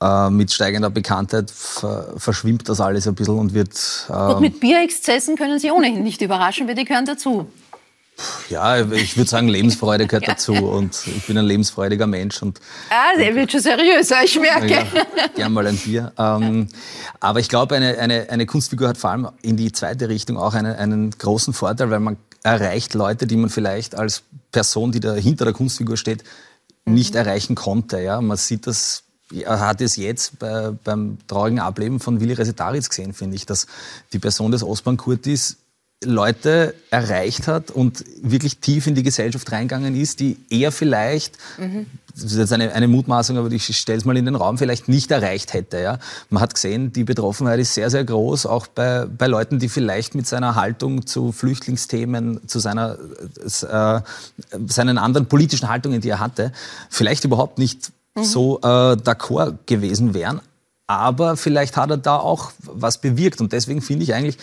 äh, mit steigender Bekanntheit ver verschwimmt das alles ein bisschen und wird. Gut, mit Bierexzessen können Sie ohnehin nicht überraschen, weil die gehören dazu. Ja, ich würde sagen, Lebensfreude gehört dazu und ich bin ein lebensfreudiger Mensch. Und, ah, der wird schon seriöser, ich merke. Ja, gern mal ein Bier. Ähm, aber ich glaube, eine, eine, eine Kunstfigur hat vor allem in die zweite Richtung auch einen, einen großen Vorteil, weil man erreicht Leute, die man vielleicht als Person, die da hinter der Kunstfigur steht, nicht mhm. erreichen konnte. Ja? Man sieht das er hat es jetzt bei, beim traurigen Ableben von Willi Resetaritz gesehen, finde ich, dass die Person des Osman Kurtis Leute erreicht hat und wirklich tief in die Gesellschaft reingegangen ist, die eher vielleicht, mhm. das ist jetzt eine, eine Mutmaßung, aber ich stelle es mal in den Raum, vielleicht nicht erreicht hätte. Ja? Man hat gesehen, die Betroffenheit ist sehr, sehr groß, auch bei, bei Leuten, die vielleicht mit seiner Haltung zu Flüchtlingsthemen, zu seiner, äh, seinen anderen politischen Haltungen, die er hatte, vielleicht überhaupt nicht mhm. so äh, d'accord gewesen wären. Aber vielleicht hat er da auch was bewirkt. Und deswegen finde ich eigentlich,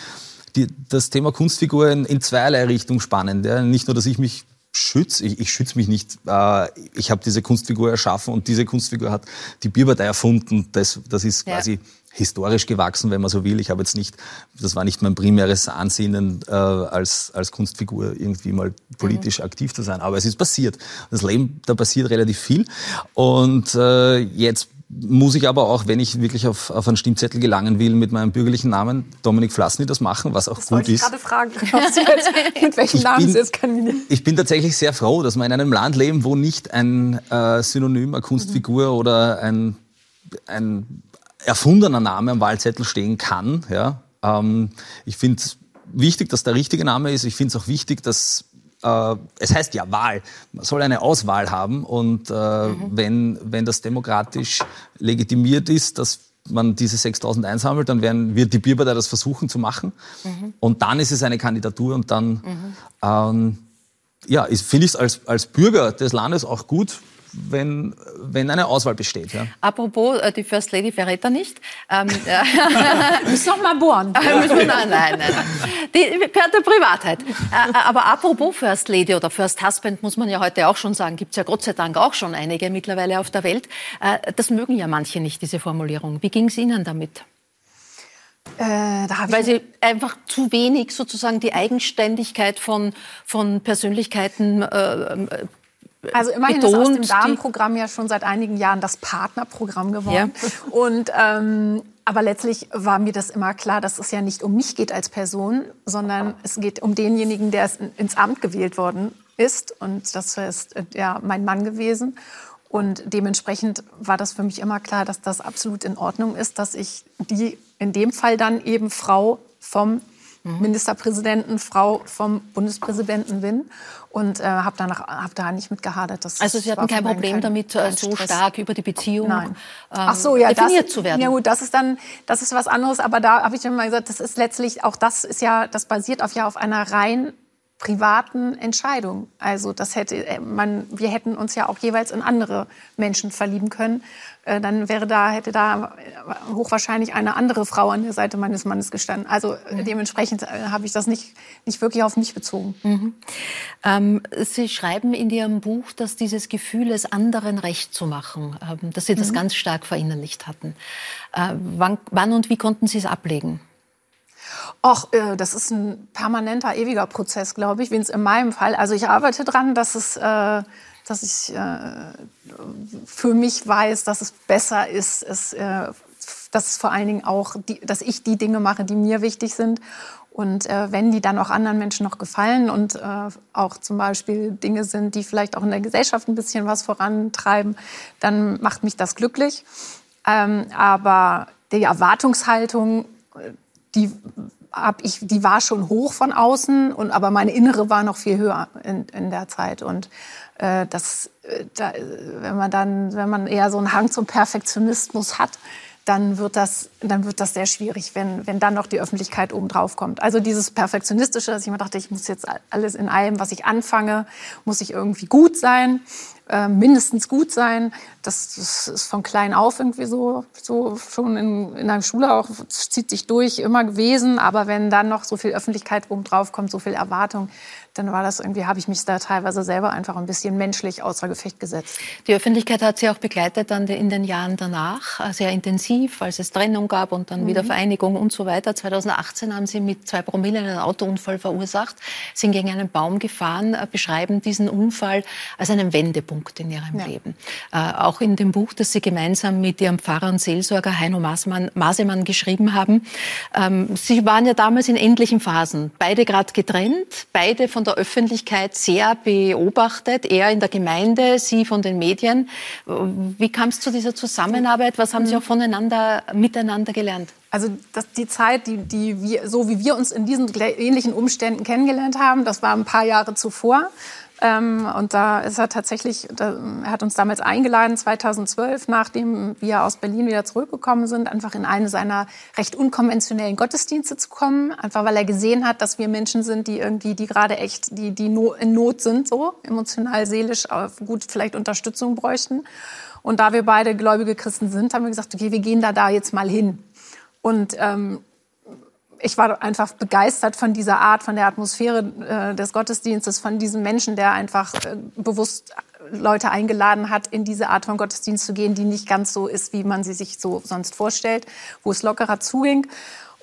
die, das Thema Kunstfigur in, in zweierlei Richtung spannend. Ja. Nicht nur, dass ich mich schütze, ich, ich schütze mich nicht. Äh, ich habe diese Kunstfigur erschaffen und diese Kunstfigur hat die Bierpartei erfunden. Das, das ist ja. quasi historisch gewachsen, wenn man so will. Ich habe jetzt nicht, das war nicht mein primäres Ansinnen, äh, als, als Kunstfigur irgendwie mal politisch mhm. aktiv zu sein. Aber es ist passiert. Das Leben, da passiert relativ viel. Und äh, jetzt muss ich aber auch, wenn ich wirklich auf, auf einen Stimmzettel gelangen will, mit meinem bürgerlichen Namen Dominik Flassny das machen, was auch das gut ist. Ich gerade fragen, jetzt, mit welchem ich Namen bin, Sie jetzt kandidieren. Ich bin tatsächlich sehr froh, dass wir in einem Land leben, wo nicht ein äh, Synonym, eine Kunstfigur mhm. oder ein, ein erfundener Name am Wahlzettel stehen kann. Ja? Ähm, ich finde es wichtig, dass der richtige Name ist. Ich finde es auch wichtig, dass äh, es heißt ja Wahl, man soll eine Auswahl haben und äh, mhm. wenn, wenn das demokratisch legitimiert ist, dass man diese 6000 einsammelt, dann werden, wird die Bierpartei das versuchen zu machen. Mhm. Und dann ist es eine Kandidatur und dann mhm. ähm, ja, finde ich es als, als Bürger des Landes auch gut, wenn, wenn eine Auswahl besteht. Ja. Apropos, äh, die First Lady verrät er nicht. Ähm, Müssen noch mal bohren. nein, nein, nein. Die gehört der Privatheit. Äh, äh, aber apropos First Lady oder First Husband, muss man ja heute auch schon sagen, gibt es ja Gott sei Dank auch schon einige mittlerweile auf der Welt. Äh, das mögen ja manche nicht, diese Formulierung. Wie ging es Ihnen damit? Äh, Weil sie einfach zu wenig sozusagen die Eigenständigkeit von, von Persönlichkeiten äh, also immerhin betont, ist aus dem Damenprogramm ja schon seit einigen Jahren das Partnerprogramm geworden. Ja. Und ähm, aber letztlich war mir das immer klar, dass es ja nicht um mich geht als Person, sondern es geht um denjenigen, der ins Amt gewählt worden ist. Und das ist äh, ja mein Mann gewesen. Und dementsprechend war das für mich immer klar, dass das absolut in Ordnung ist, dass ich die in dem Fall dann eben Frau vom mhm. Ministerpräsidenten, Frau vom Bundespräsidenten bin und äh, habe hab da nicht mit gehadert. Das also Sie hatten kein Problem kein, damit, äh, so Stress. stark über die Beziehung Ähm, Ach so, ja, definiert das, zu werden? Ja gut, das ist dann, das ist was anderes. Aber da habe ich immer gesagt, das ist letztlich, auch das ist ja, das basiert auf ja auf einer rein privaten Entscheidung. Also das hätte äh, man, wir hätten uns ja auch jeweils in andere Menschen verlieben können. Äh, dann wäre da, hätte da hochwahrscheinlich eine andere Frau an der Seite meines Mannes gestanden. Also äh, mhm. dementsprechend habe ich das nicht, nicht wirklich auf mich bezogen. Mhm. Ähm, Sie schreiben in Ihrem Buch, dass dieses Gefühl, es anderen recht zu machen, ähm, dass Sie das mhm. ganz stark verinnerlicht hatten. Äh, wann, wann und wie konnten Sie es ablegen? Ach, äh, das ist ein permanenter, ewiger Prozess, glaube ich, wie es in meinem Fall. Also ich arbeite dran, dass es, äh, dass ich äh, für mich weiß, dass es besser ist, es, äh, dass es vor allen Dingen auch, die, dass ich die Dinge mache, die mir wichtig sind. Und äh, wenn die dann auch anderen Menschen noch gefallen und äh, auch zum Beispiel Dinge sind, die vielleicht auch in der Gesellschaft ein bisschen was vorantreiben, dann macht mich das glücklich. Ähm, aber die Erwartungshaltung, die hab ich, die war schon hoch von außen, und, aber meine innere war noch viel höher in, in der Zeit. Und äh, das, äh, da, wenn man dann, wenn man eher so einen Hang zum Perfektionismus hat, dann wird das, dann wird das sehr schwierig, wenn, wenn dann noch die Öffentlichkeit oben drauf kommt. Also dieses Perfektionistische, dass ich immer dachte, ich muss jetzt alles in allem, was ich anfange, muss ich irgendwie gut sein. Äh, mindestens gut sein. Das, das, ist von klein auf irgendwie so, so schon in, in der Schule auch, zieht sich durch, immer gewesen. Aber wenn dann noch so viel Öffentlichkeit oben drauf kommt, so viel Erwartung, dann war das irgendwie, habe ich mich da teilweise selber einfach ein bisschen menschlich außer Gefecht gesetzt. Die Öffentlichkeit hat Sie auch begleitet dann in den Jahren danach, äh, sehr intensiv, als es Trennung gab und dann mhm. wieder Vereinigung und so weiter. 2018 haben Sie mit zwei Promille einen Autounfall verursacht, sind gegen einen Baum gefahren, äh, beschreiben diesen Unfall als einen Wendepunkt in Ihrem ja. Leben. Äh, auch in dem Buch, das Sie gemeinsam mit Ihrem Pfarrer und Seelsorger Heino Masemann, Masemann geschrieben haben. Ähm, Sie waren ja damals in endlichen Phasen, beide gerade getrennt, beide von der Öffentlichkeit sehr beobachtet, er in der Gemeinde, Sie von den Medien. Wie kam es zu dieser Zusammenarbeit? Was haben Sie auch voneinander, miteinander gelernt? Also das, die Zeit, die, die wir, so wie wir uns in diesen ähnlichen Umständen kennengelernt haben, das war ein paar Jahre zuvor. Ähm, und da ist er tatsächlich, da, er hat uns damals eingeladen, 2012, nachdem wir aus Berlin wieder zurückgekommen sind, einfach in einen seiner recht unkonventionellen Gottesdienste zu kommen. Einfach weil er gesehen hat, dass wir Menschen sind, die irgendwie, die gerade echt, die, die no, in Not sind, so emotional, seelisch, gut vielleicht Unterstützung bräuchten. Und da wir beide gläubige Christen sind, haben wir gesagt, okay, wir gehen da da jetzt mal hin. Und ähm, ich war einfach begeistert von dieser Art, von der Atmosphäre äh, des Gottesdienstes, von diesem Menschen, der einfach äh, bewusst Leute eingeladen hat, in diese Art von Gottesdienst zu gehen, die nicht ganz so ist, wie man sie sich so sonst vorstellt, wo es lockerer zuging.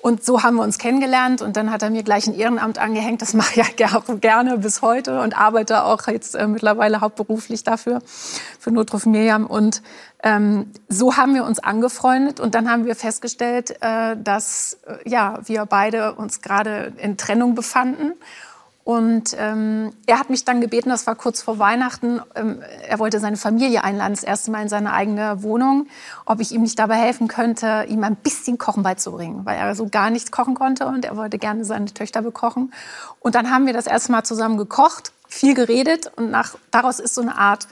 Und so haben wir uns kennengelernt und dann hat er mir gleich ein Ehrenamt angehängt. Das mache ich ja gerne bis heute und arbeite auch jetzt äh, mittlerweile hauptberuflich dafür, für Notruf Miriam. Und ähm, so haben wir uns angefreundet und dann haben wir festgestellt, äh, dass äh, ja, wir beide uns gerade in Trennung befanden und ähm, er hat mich dann gebeten, das war kurz vor Weihnachten, ähm, er wollte seine Familie einladen, das erste Mal in seine eigene Wohnung, ob ich ihm nicht dabei helfen könnte, ihm ein bisschen Kochen beizubringen, weil er so gar nichts kochen konnte und er wollte gerne seine Töchter bekochen. Und dann haben wir das erste Mal zusammen gekocht, viel geredet und nach, daraus ist so eine Art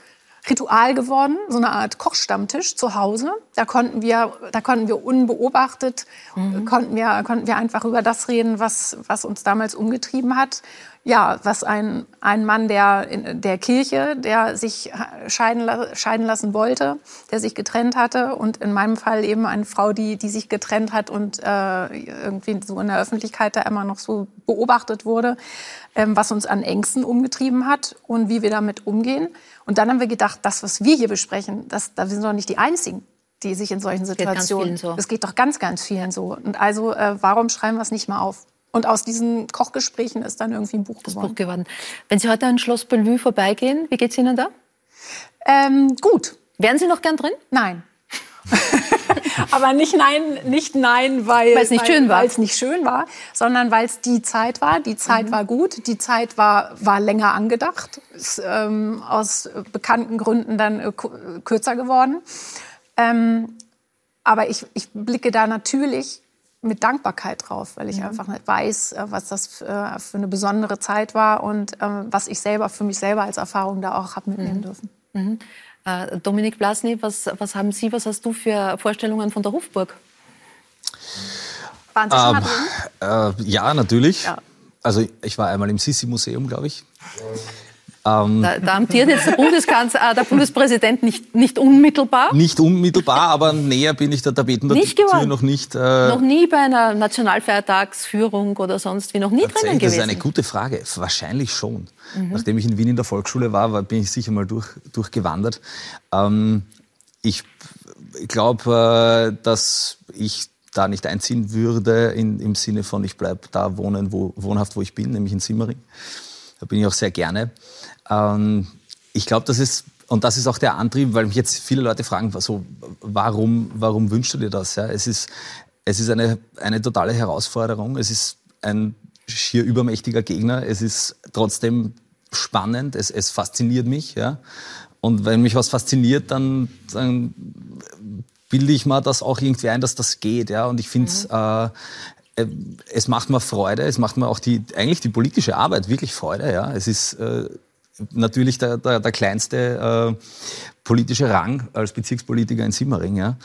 Ritual geworden, so eine Art Kochstammtisch zu Hause. Da konnten wir, da konnten wir unbeobachtet, mhm. konnten wir, konnten wir einfach über das reden, was, was uns damals umgetrieben hat ja, was ein, ein Mann der, in der Kirche, der sich scheiden, scheiden lassen wollte, der sich getrennt hatte und in meinem Fall eben eine Frau, die, die sich getrennt hat und äh, irgendwie so in der Öffentlichkeit da immer noch so beobachtet wurde, ähm, was uns an Ängsten umgetrieben hat und wie wir damit umgehen. Und dann haben wir gedacht, das, was wir hier besprechen, das, da sind doch nicht die Einzigen die sich in solchen Situationen. Es geht, so. das geht doch ganz, ganz vielen so. Und also, äh, warum schreiben wir es nicht mal auf? Und aus diesen Kochgesprächen ist dann irgendwie ein Buch geworden. Buch geworden. Wenn Sie heute an Schloss Bellevue vorbeigehen, wie geht's Ihnen da? Ähm, gut. Wären Sie noch gern drin? Nein. Aber nicht nein, nicht nein, weil es nicht schön war, es nicht schön war, sondern weil es die Zeit war. Die Zeit mhm. war gut, die Zeit war war länger angedacht, ist ähm, aus bekannten Gründen dann äh, kürzer geworden. Ähm, aber ich, ich blicke da natürlich mit Dankbarkeit drauf, weil ich mhm. einfach nicht weiß, äh, was das äh, für eine besondere Zeit war und ähm, was ich selber für mich selber als Erfahrung da auch habe mitnehmen mhm. dürfen. Mhm. Äh, Dominik Blasny, was, was haben Sie, was hast du für Vorstellungen von der Hofburg? Waren Sie schon ähm, mal drin? Äh, ja, natürlich. Ja. Also ich war einmal im Sissi-Museum, glaube ich. Ähm, da, da amtiert jetzt der, Bundeskanzler, äh, der Bundespräsident nicht, nicht unmittelbar. Nicht unmittelbar, aber näher bin ich der Tabetentür noch nicht. Äh, noch nie bei einer Nationalfeiertagsführung oder sonst wie, noch nie drinnen gewesen? Das ist eine gute Frage. Wahrscheinlich schon. Mhm. Nachdem ich in Wien in der Volksschule war, war bin ich sicher mal durch, durchgewandert. Ähm, ich glaube, äh, dass ich da nicht einziehen würde in, im Sinne von, ich bleibe da wohnen, wo, wohnhaft, wo ich bin, nämlich in Simmering. Da bin ich auch sehr gerne. Ähm, ich glaube, das ist, und das ist auch der Antrieb, weil mich jetzt viele Leute fragen, so, warum, warum wünschst du dir das? Ja, es ist, es ist eine, eine totale Herausforderung. Es ist ein schier übermächtiger Gegner. Es ist trotzdem spannend. Es, es fasziniert mich. Ja. Und wenn mich was fasziniert, dann, dann bilde ich mir das auch irgendwie ein, dass das geht. Ja. Und ich finde es mhm. äh, es macht mir Freude, es macht mir auch die, eigentlich die politische Arbeit wirklich Freude. Ja. Es ist äh, natürlich der, der, der kleinste äh, politische Rang als Bezirkspolitiker in Simmering. Ja.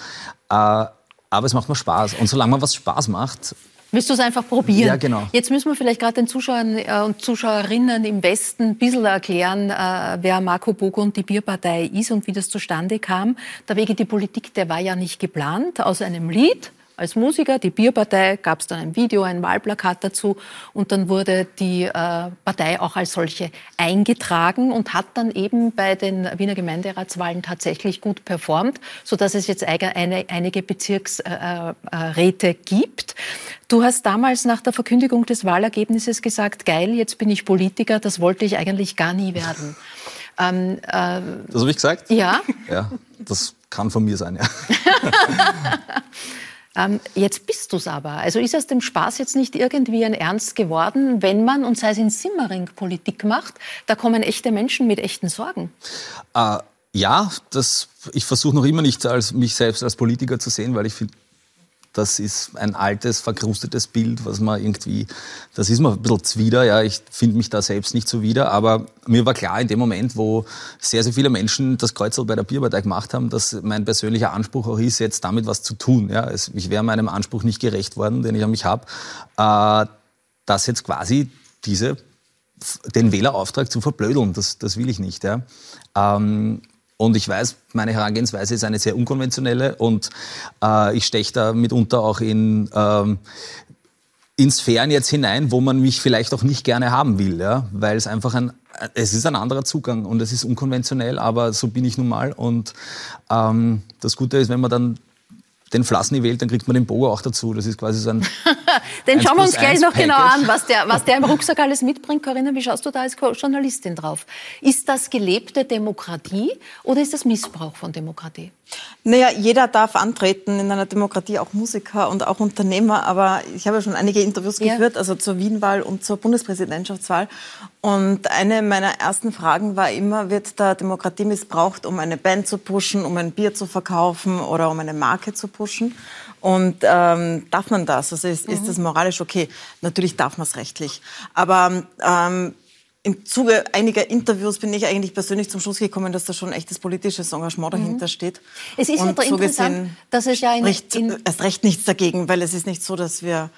Äh, aber es macht mir Spaß. Und solange man was Spaß macht, Willst du es einfach probieren? Ja, genau. Jetzt müssen wir vielleicht gerade den Zuschauern äh, und Zuschauerinnen im Westen ein bisschen erklären, äh, wer Marco Bogo und die Bierpartei ist und wie das zustande kam. Der Wege die Politik, der war ja nicht geplant. Aus einem Lied als Musiker. Die Bierpartei gab es dann ein Video, ein Wahlplakat dazu und dann wurde die äh, Partei auch als solche eingetragen und hat dann eben bei den Wiener Gemeinderatswahlen tatsächlich gut performt, so dass es jetzt eine, einige Bezirksräte äh, äh, gibt. Du hast damals nach der Verkündigung des Wahlergebnisses gesagt, geil, jetzt bin ich Politiker, das wollte ich eigentlich gar nie werden. Ähm, äh, das habe ich gesagt? Ja. Ja, das kann von mir sein, ja. Ähm, jetzt bist du es aber. Also ist aus dem Spaß jetzt nicht irgendwie ein Ernst geworden, wenn man, und sei es in Simmering, Politik macht? Da kommen echte Menschen mit echten Sorgen. Äh, ja, das, ich versuche noch immer nicht als, mich selbst als Politiker zu sehen, weil ich finde, das ist ein altes, verkrustetes Bild, was man irgendwie, das ist mir ein bisschen zwider, ja, ich finde mich da selbst nicht so wieder, aber mir war klar in dem Moment, wo sehr, sehr viele Menschen das Kreuzel bei der Bierpartei gemacht haben, dass mein persönlicher Anspruch auch ist, jetzt damit was zu tun, ja, ich wäre meinem Anspruch nicht gerecht worden, den ich an mich habe, äh, dass jetzt quasi diese den Wählerauftrag zu verblödeln, das, das will ich nicht. Ja. Ähm, und ich weiß, meine Herangehensweise ist eine sehr unkonventionelle und äh, ich steche da mitunter auch in, ähm, in Sphären jetzt hinein, wo man mich vielleicht auch nicht gerne haben will, ja? weil es einfach ein, es ist ein anderer Zugang und es ist unkonventionell, aber so bin ich nun mal. Und ähm, das Gute ist, wenn man dann den Flassny wählt, dann kriegt man den Bogo auch dazu. Das ist quasi so ein. den schauen wir uns gleich noch genau Package. genau an, was der, was der im Rucksack alles mitbringt. Corinna, wie schaust du da als Journalistin drauf? Ist das gelebte Demokratie oder ist das Missbrauch von Demokratie? Naja, jeder darf antreten in einer Demokratie, auch Musiker und auch Unternehmer. Aber ich habe ja schon einige Interviews ja. geführt, also zur Wienwahl und zur Bundespräsidentschaftswahl. Und eine meiner ersten Fragen war immer, wird da Demokratie missbraucht, um eine Band zu pushen, um ein Bier zu verkaufen oder um eine Marke zu pushen? Und ähm, darf man das? Also ist, mhm. ist das moralisch okay? Natürlich darf man es rechtlich. Aber ähm, im Zuge einiger Interviews bin ich eigentlich persönlich zum Schluss gekommen, dass da schon echtes politisches Engagement dahinter steht. Es ist Und ja so interessant, gesehen dass es ja in, spricht in erst recht nichts dagegen, weil es ist nicht so, dass wir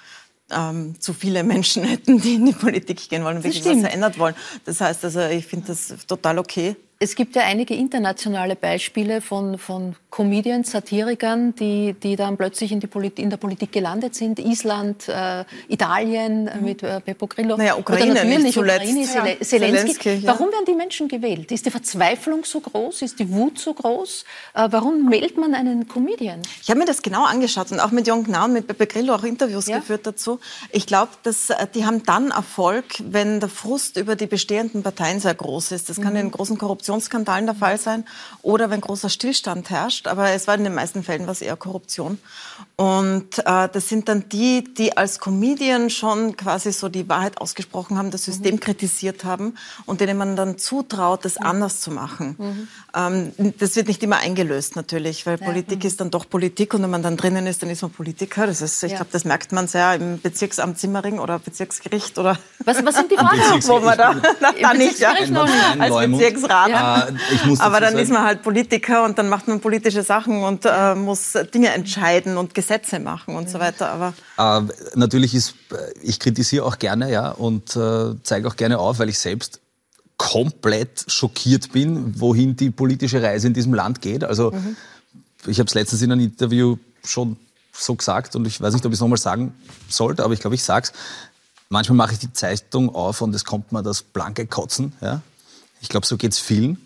ähm, zu viele Menschen hätten, die in die Politik gehen wollen und wirklich was verändert wollen. Das heißt also, ich finde das total okay. Es gibt ja einige internationale Beispiele von, von Comedians, Satirikern, die, die dann plötzlich in, Polit in der Politik gelandet sind. Island, äh, Italien äh, mit äh, Beppo Grillo. Naja, Ukraine Oder natürlich nicht zuletzt. Ukraine, Ja. Zelensky. Zelensky, ja. Warum werden die Menschen gewählt? Ist die Verzweiflung so groß? Ist die Wut so groß? Äh, warum wählt man einen Comedian? Ich habe mir das genau angeschaut und auch mit Jon Gnau und mit Beppe Grillo auch Interviews Ja. geführt dazu. Ich glaube, dass äh, die haben dann Erfolg, wenn der Frust über die bestehenden Parteien sehr groß ist. Das kann in großen Korruptionsskandalen der Fall sein oder wenn großer Stillstand herrscht. Aber es war in den meisten Fällen was eher Korruption. Und äh, das sind dann die, die als Comedian schon quasi so die Wahrheit ausgesprochen haben, das System kritisiert haben und denen man dann zutraut, das anders zu machen. Ähm, das wird nicht immer eingelöst natürlich, weil Politik ist dann doch Politik und wenn man dann drinnen ist, dann ist man Politiker. Das ist, ich Ja. glaube, das merkt man sehr im Bezirksamt Simmering oder Bezirksgericht oder Was, was sind die Fragen? wo man da, da, da nicht, ja, als. Bezirksrat. Ja. Äh, ich muss Aber dann sagen- ist man halt Politiker und dann macht man politische Sachen und äh, muss Dinge entscheiden und Gesetze machen und so weiter. Aber Äh, natürlich ist, äh, ich kritisiere auch gerne, ja, und äh, zeige auch gerne auf, weil ich selbst komplett schockiert bin, wohin die politische Reise in diesem Land geht. Also ich habe es letztens in einem Interview schon so gesagt und ich weiß nicht, ob ich es nochmal sagen sollte, aber ich glaube, ich sag's. Manchmal mache ich die Zeitung auf und es kommt mir das blanke Kotzen. Ja? Ich glaube, so geht's vielen.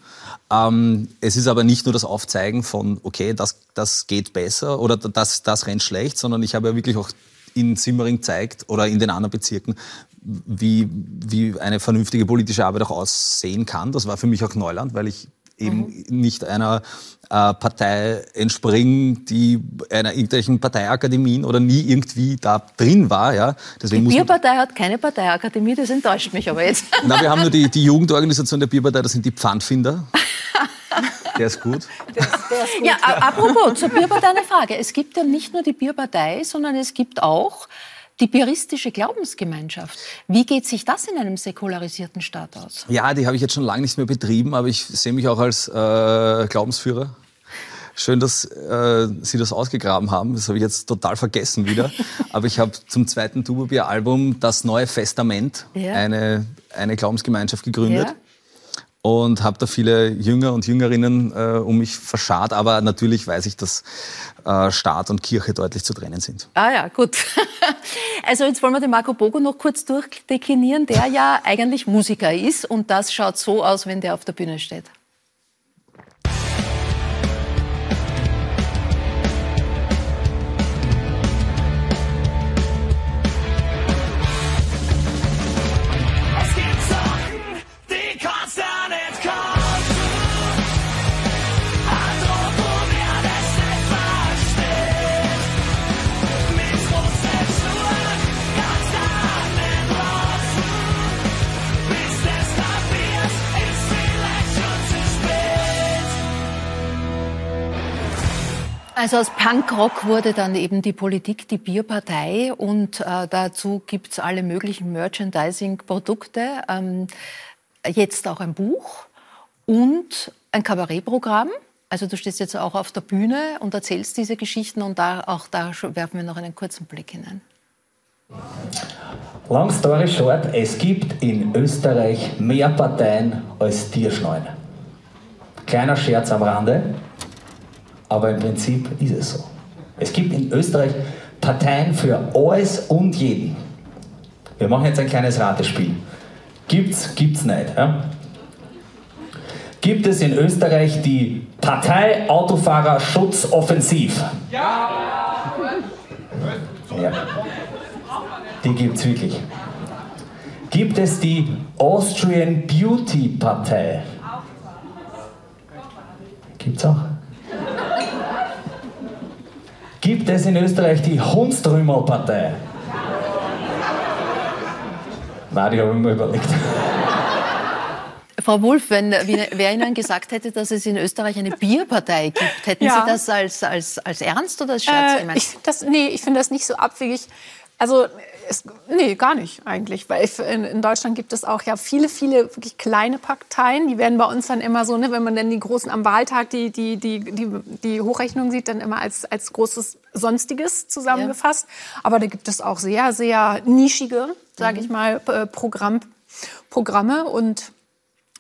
Ähm, es ist aber nicht nur das Aufzeigen von, okay, das, das geht besser oder das, das rennt schlecht, sondern ich habe ja wirklich auch in Simmering zeigt oder in den anderen Bezirken, wie, wie eine vernünftige politische Arbeit auch aussehen kann. Das war für mich auch Neuland, weil ich eben nicht einer äh, Partei entspringe, die einer irgendwelchen Parteiakademien oder nie irgendwie da drin war. Ja. Deswegen Die Bierpartei hat keine Parteiakademie, das enttäuscht mich aber jetzt. na, wir haben nur die, die Jugendorganisation der Bierpartei, das sind die Pfandfinder. Der ist gut. Ja, a- apropos, zur Bierpartei eine Frage. Es gibt ja nicht nur die Bierpartei, sondern es gibt auch die bieristische Glaubensgemeinschaft. Wie geht sich das in einem säkularisierten Staat aus? Ja, die habe ich jetzt schon lange nicht mehr betrieben, aber ich sehe mich auch als äh, Glaubensführer. Schön, dass äh, Sie das ausgegraben haben. Das habe ich jetzt total vergessen wieder. Aber ich habe zum zweiten Tuberbier-Album das neue Festament, Ja. eine, eine Glaubensgemeinschaft gegründet. Ja. Und habe da viele Jünger und Jüngerinnen äh, um mich verscharrt. Aber natürlich weiß ich, dass äh, Staat und Kirche deutlich zu trennen sind. Ah ja, gut. Also jetzt wollen wir den Marco Bogo noch kurz durchdeklinieren, der ja eigentlich Musiker ist und das schaut so aus, wenn der auf der Bühne steht. Also aus Punkrock wurde dann eben die Politik die Bierpartei und äh, dazu gibt's alle möglichen Merchandising-Produkte. Ähm, jetzt auch ein Buch und ein Kabarettprogramm. Also du stehst jetzt auch auf der Bühne und erzählst diese Geschichten und da, auch da werfen wir noch einen kurzen Blick hinein. Long story short, es gibt in Österreich mehr Parteien als Tierschneuen. Kleiner Scherz am Rande, aber im Prinzip ist es so. Es gibt in Österreich Parteien für alles und jeden. Wir machen jetzt ein kleines Ratespiel. Gibt's, gibt's nicht. Ja? Gibt es in Österreich die Partei Autofahrer Schutzoffensiv? Ja. ja. Die gibt's wirklich. Gibt es die Austrian Beauty Partei? Gibt's auch. Gibt es in Österreich die Hundstrümel Partei? Nein, die habe ich mir überlegt. Frau Wulff, wenn wer Ihnen gesagt hätte, dass es in Österreich eine Bierpartei gibt, hätten Ja. Sie das als, als, als ernst oder als Scherz Äh, gemeint? ich, das, nee, ich finde das nicht so abwegig. Also Es, nee, gar nicht eigentlich. Weil in, in Deutschland gibt es auch ja viele, viele wirklich kleine Parteien. Die werden bei uns dann immer so, ne, wenn man dann die großen am Wahltag die, die, die, die, die Hochrechnung sieht, dann immer als, als großes Sonstiges zusammengefasst. Aber da gibt es auch sehr, sehr nischige, sage ich mal, äh, Programm, Programme und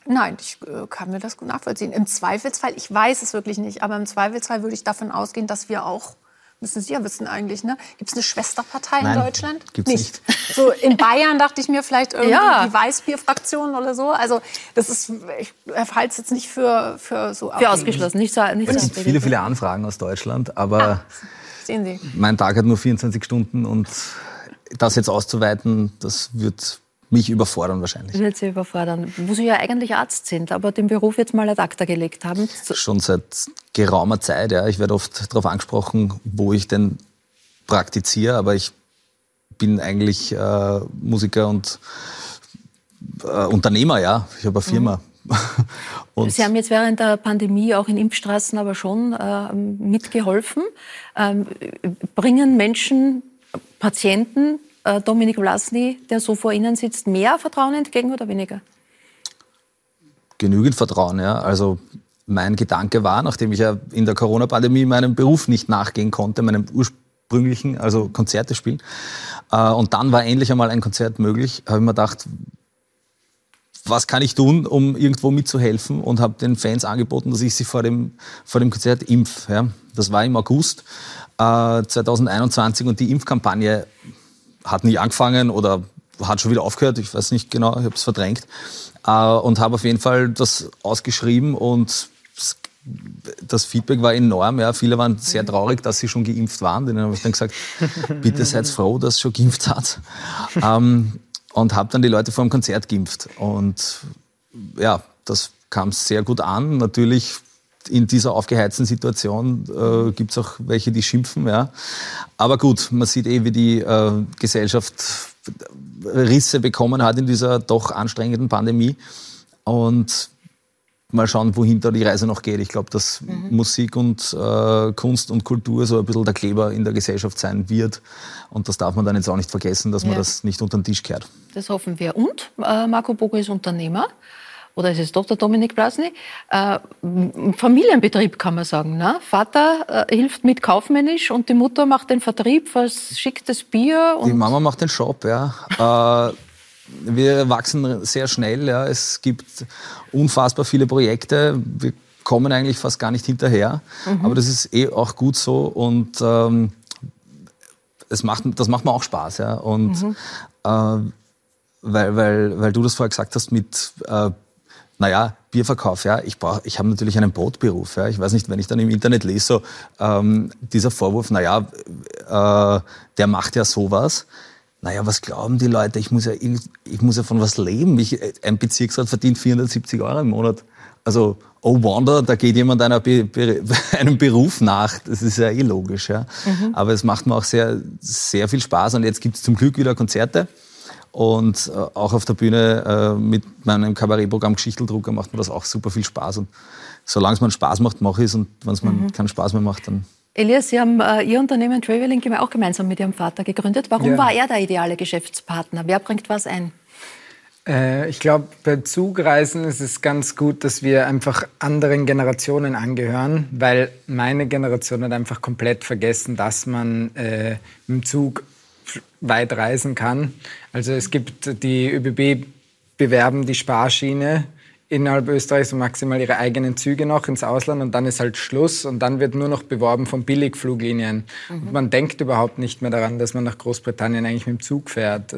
Nein, ich äh, kann mir das gut nachvollziehen. Im Zweifelsfall, ich weiß es wirklich nicht, aber im Zweifelsfall würde ich davon ausgehen, dass wir auch, müssen Sie ja wissen eigentlich, ne? Gibt es eine Schwesterpartei Nein, in Deutschland? gibt's nicht. So in Bayern dachte ich mir vielleicht irgendwie Ja. die Weißbierfraktion oder so. Also das ist, ich halte es jetzt nicht für, für so Für ausgeschlossen, nicht so, nicht Es gibt viele, viele Anfragen aus Deutschland, aber Sehen Sie. mein Tag hat nur 24 Stunden und das jetzt auszuweiten, das wird mich überfordern wahrscheinlich. wird Sie überfordern, wo Sie ja eigentlich Arzt sind, aber den Beruf jetzt mal ad acta gelegt haben. Schon seit geraumer Zeit, ja. Ich werde oft darauf angesprochen, wo ich denn praktiziere, aber ich bin eigentlich äh, Musiker und äh, Unternehmer, ja. Ich habe eine Firma. Und Sie haben jetzt während der Pandemie auch in Impfstraßen aber schon äh, mitgeholfen. Ähm, bringen Menschen, Patienten, Dominik Vlasny, der so vor Ihnen sitzt, mehr Vertrauen entgegen oder weniger? genügend Vertrauen. Ja. Also mein Gedanke war, nachdem ich ja in der Corona-Pandemie meinem Beruf nicht nachgehen konnte, meinem ursprünglichen, also Konzerte spielen, äh, und dann war endlich einmal ein Konzert möglich, habe ich mir gedacht, was kann ich tun, um irgendwo mitzuhelfen und habe den Fans angeboten, dass ich sie vor dem, vor dem Konzert impf. Ja. Das war im August äh, 2021 und die Impfkampagne hat nie angefangen oder hat schon wieder aufgehört, ich weiß nicht genau, ich habe es verdrängt. Äh, und habe auf jeden Fall das ausgeschrieben und das Feedback war enorm. Ja. Viele waren sehr traurig, dass sie schon geimpft waren. Denen habe ich dann gesagt, bitte seid froh, dass es schon geimpft hat. Ähm, und habe dann die Leute vor dem Konzert geimpft. Und ja, das kam sehr gut an. Natürlich in dieser aufgeheizten Situation äh, gibt es auch welche, die schimpfen. Ja. Aber gut, man sieht eh, wie die äh, Gesellschaft Risse bekommen hat in dieser doch anstrengenden Pandemie. Und mal schauen, wohin da die Reise noch geht. Ich glaube, dass Musik und äh, Kunst und Kultur so ein bisschen der Kleber in der Gesellschaft sein wird. Und das darf man dann jetzt auch nicht vergessen, dass man Ja. das nicht unter den Tisch kehrt. Das hoffen wir. Und äh, Marco Bogo ist Unternehmer. Oder ist es doch der Dominik Blasny? Äh, Familienbetrieb kann man sagen. Ne? Vater äh, hilft mit kaufmännisch und die Mutter macht den Vertrieb, was schickt das Bier. Die Mama macht den Shop, ja. Äh, wir wachsen sehr schnell, ja. Es gibt unfassbar viele Projekte. Wir kommen eigentlich fast gar nicht hinterher. Aber das ist eh auch gut so und ähm, es macht, das macht mir auch Spaß, ja. Und äh, weil, weil, weil du das vorher gesagt hast mit äh, naja, Bierverkauf, ja, ich, brauch, ich habe natürlich einen Brotberuf. Ja. Ich weiß nicht, wenn ich dann im Internet lese, so ähm, dieser Vorwurf, naja, äh, der macht ja sowas. Naja, was glauben die Leute? Ich muss ja, irgend- ich muss ja von was leben. Ich, ein Bezirksrat verdient 470 Euro im Monat. Also, oh Wonder, da geht jemand einer Be Be einem Beruf nach. Das ist ja eh logisch. Ja. Aber es macht mir auch sehr, sehr viel Spaß. Und jetzt gibt es zum Glück wieder Konzerte. Und äh, auch auf der Bühne äh, mit meinem Kabarettprogramm Geschichteldrucker macht mir das auch super viel Spaß. Und solange es mir Spaß macht, mache ich es. Und wenn es mir keinen Spaß mehr macht, dann Elias, Sie haben äh, Ihr Unternehmen Traveling auch gemeinsam mit Ihrem Vater gegründet. Warum Ja. war er der ideale Geschäftspartner? Wer bringt was ein? Äh, ich glaube, bei Zugreisen ist es ganz gut, dass wir einfach anderen Generationen angehören, weil meine Generation hat einfach komplett vergessen, dass man äh, im Zug weit reisen kann. Also es gibt die ÖBB bewerben die Sparschiene innerhalb Österreichs und maximal ihre eigenen Züge noch ins Ausland und dann ist halt Schluss und dann wird nur noch beworben von Billigfluglinien. Und man denkt überhaupt nicht mehr daran, dass man nach Großbritannien eigentlich mit dem Zug fährt. Äh,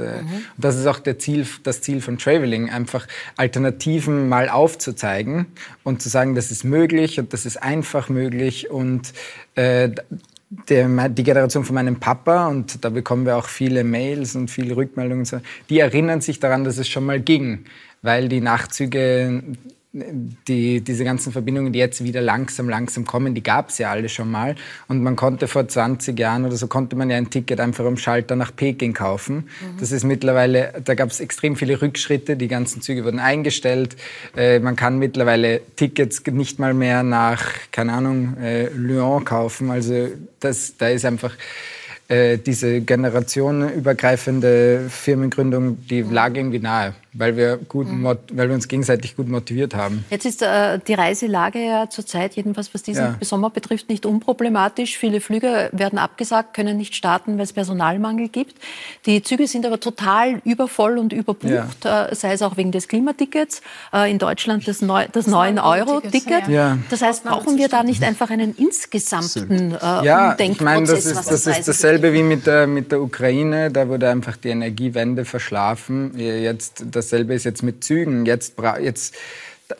Und das ist auch der Ziel, das Ziel von Traveling, einfach Alternativen mal aufzuzeigen und zu sagen, das ist möglich und das ist einfach möglich und äh, der, die Generation von meinem Papa, und da bekommen wir auch viele Mails und viele Rückmeldungen, die erinnern sich daran, dass es schon mal ging, weil die Nachtzüge, die, diese ganzen Verbindungen, die jetzt wieder langsam, langsam kommen, die gab es ja alle schon mal. Und man konnte vor 20 Jahren oder so, konnte man ja ein Ticket einfach am Schalter nach Peking kaufen. Das ist mittlerweile, da gab es extrem viele Rückschritte, die ganzen Züge wurden eingestellt. Äh, man kann mittlerweile Tickets nicht mal mehr nach, keine Ahnung, äh, Lyon kaufen. Also das, da ist einfach, äh, diese generationenübergreifende Firmengründung, die lag irgendwie nahe, weil wir, gut, mot- weil wir uns gegenseitig gut motiviert haben. Jetzt ist äh, die Reiselage ja zurzeit, jedenfalls was diesen Ja. Sommer betrifft, nicht unproblematisch. Viele Flüge werden abgesagt, können nicht starten, weil es Personalmangel gibt. Die Züge sind aber total übervoll und überbucht, äh, sei es auch wegen des Klimatickets. Äh, in Deutschland das, neu, das 9-Euro-Ticket. Ja. Das heißt, brauchen wir da nicht einfach einen insgesamten äh, Ja, ich meine, Umdenkprozess, das ist, was das ist dasselbe wie mit der, mit der Ukraine. Da wurde einfach die Energiewende verschlafen. Jetzt, dasselbe ist jetzt mit Zügen. Jetzt, jetzt,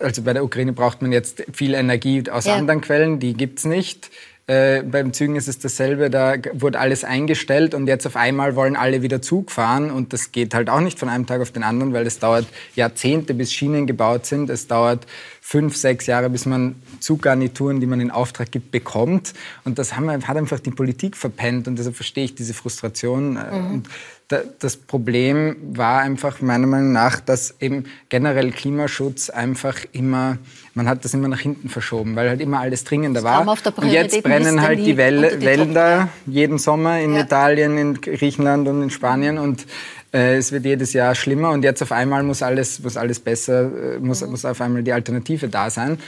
also bei der Ukraine braucht man jetzt viel Energie aus Ja. anderen Quellen, die gibt's nicht. Äh, beim Zügen ist es dasselbe, da wurde alles eingestellt und jetzt auf einmal wollen alle wieder Zug fahren und das geht halt auch nicht von einem Tag auf den anderen, weil es dauert Jahrzehnte, bis Schienen gebaut sind. Es dauert fünf, sechs Jahre, bis man Zuggarnituren, die man in Auftrag gibt, bekommt. Und das haben, hat einfach die Politik verpennt und deshalb verstehe ich diese Frustration. Äh, Und da, das Problem war einfach meiner Meinung nach, dass eben generell Klimaschutz einfach immer, man hat das immer nach hinten verschoben, weil halt immer alles dringender war. und jetzt brennen halt die die Wälder jeden Sommer in Ja. Italien, in Griechenland und in Spanien und äh, es wird jedes Jahr schlimmer und jetzt auf einmal muss alles, muss alles besser, äh, muss, Mhm. muss auf einmal die Alternative da sein.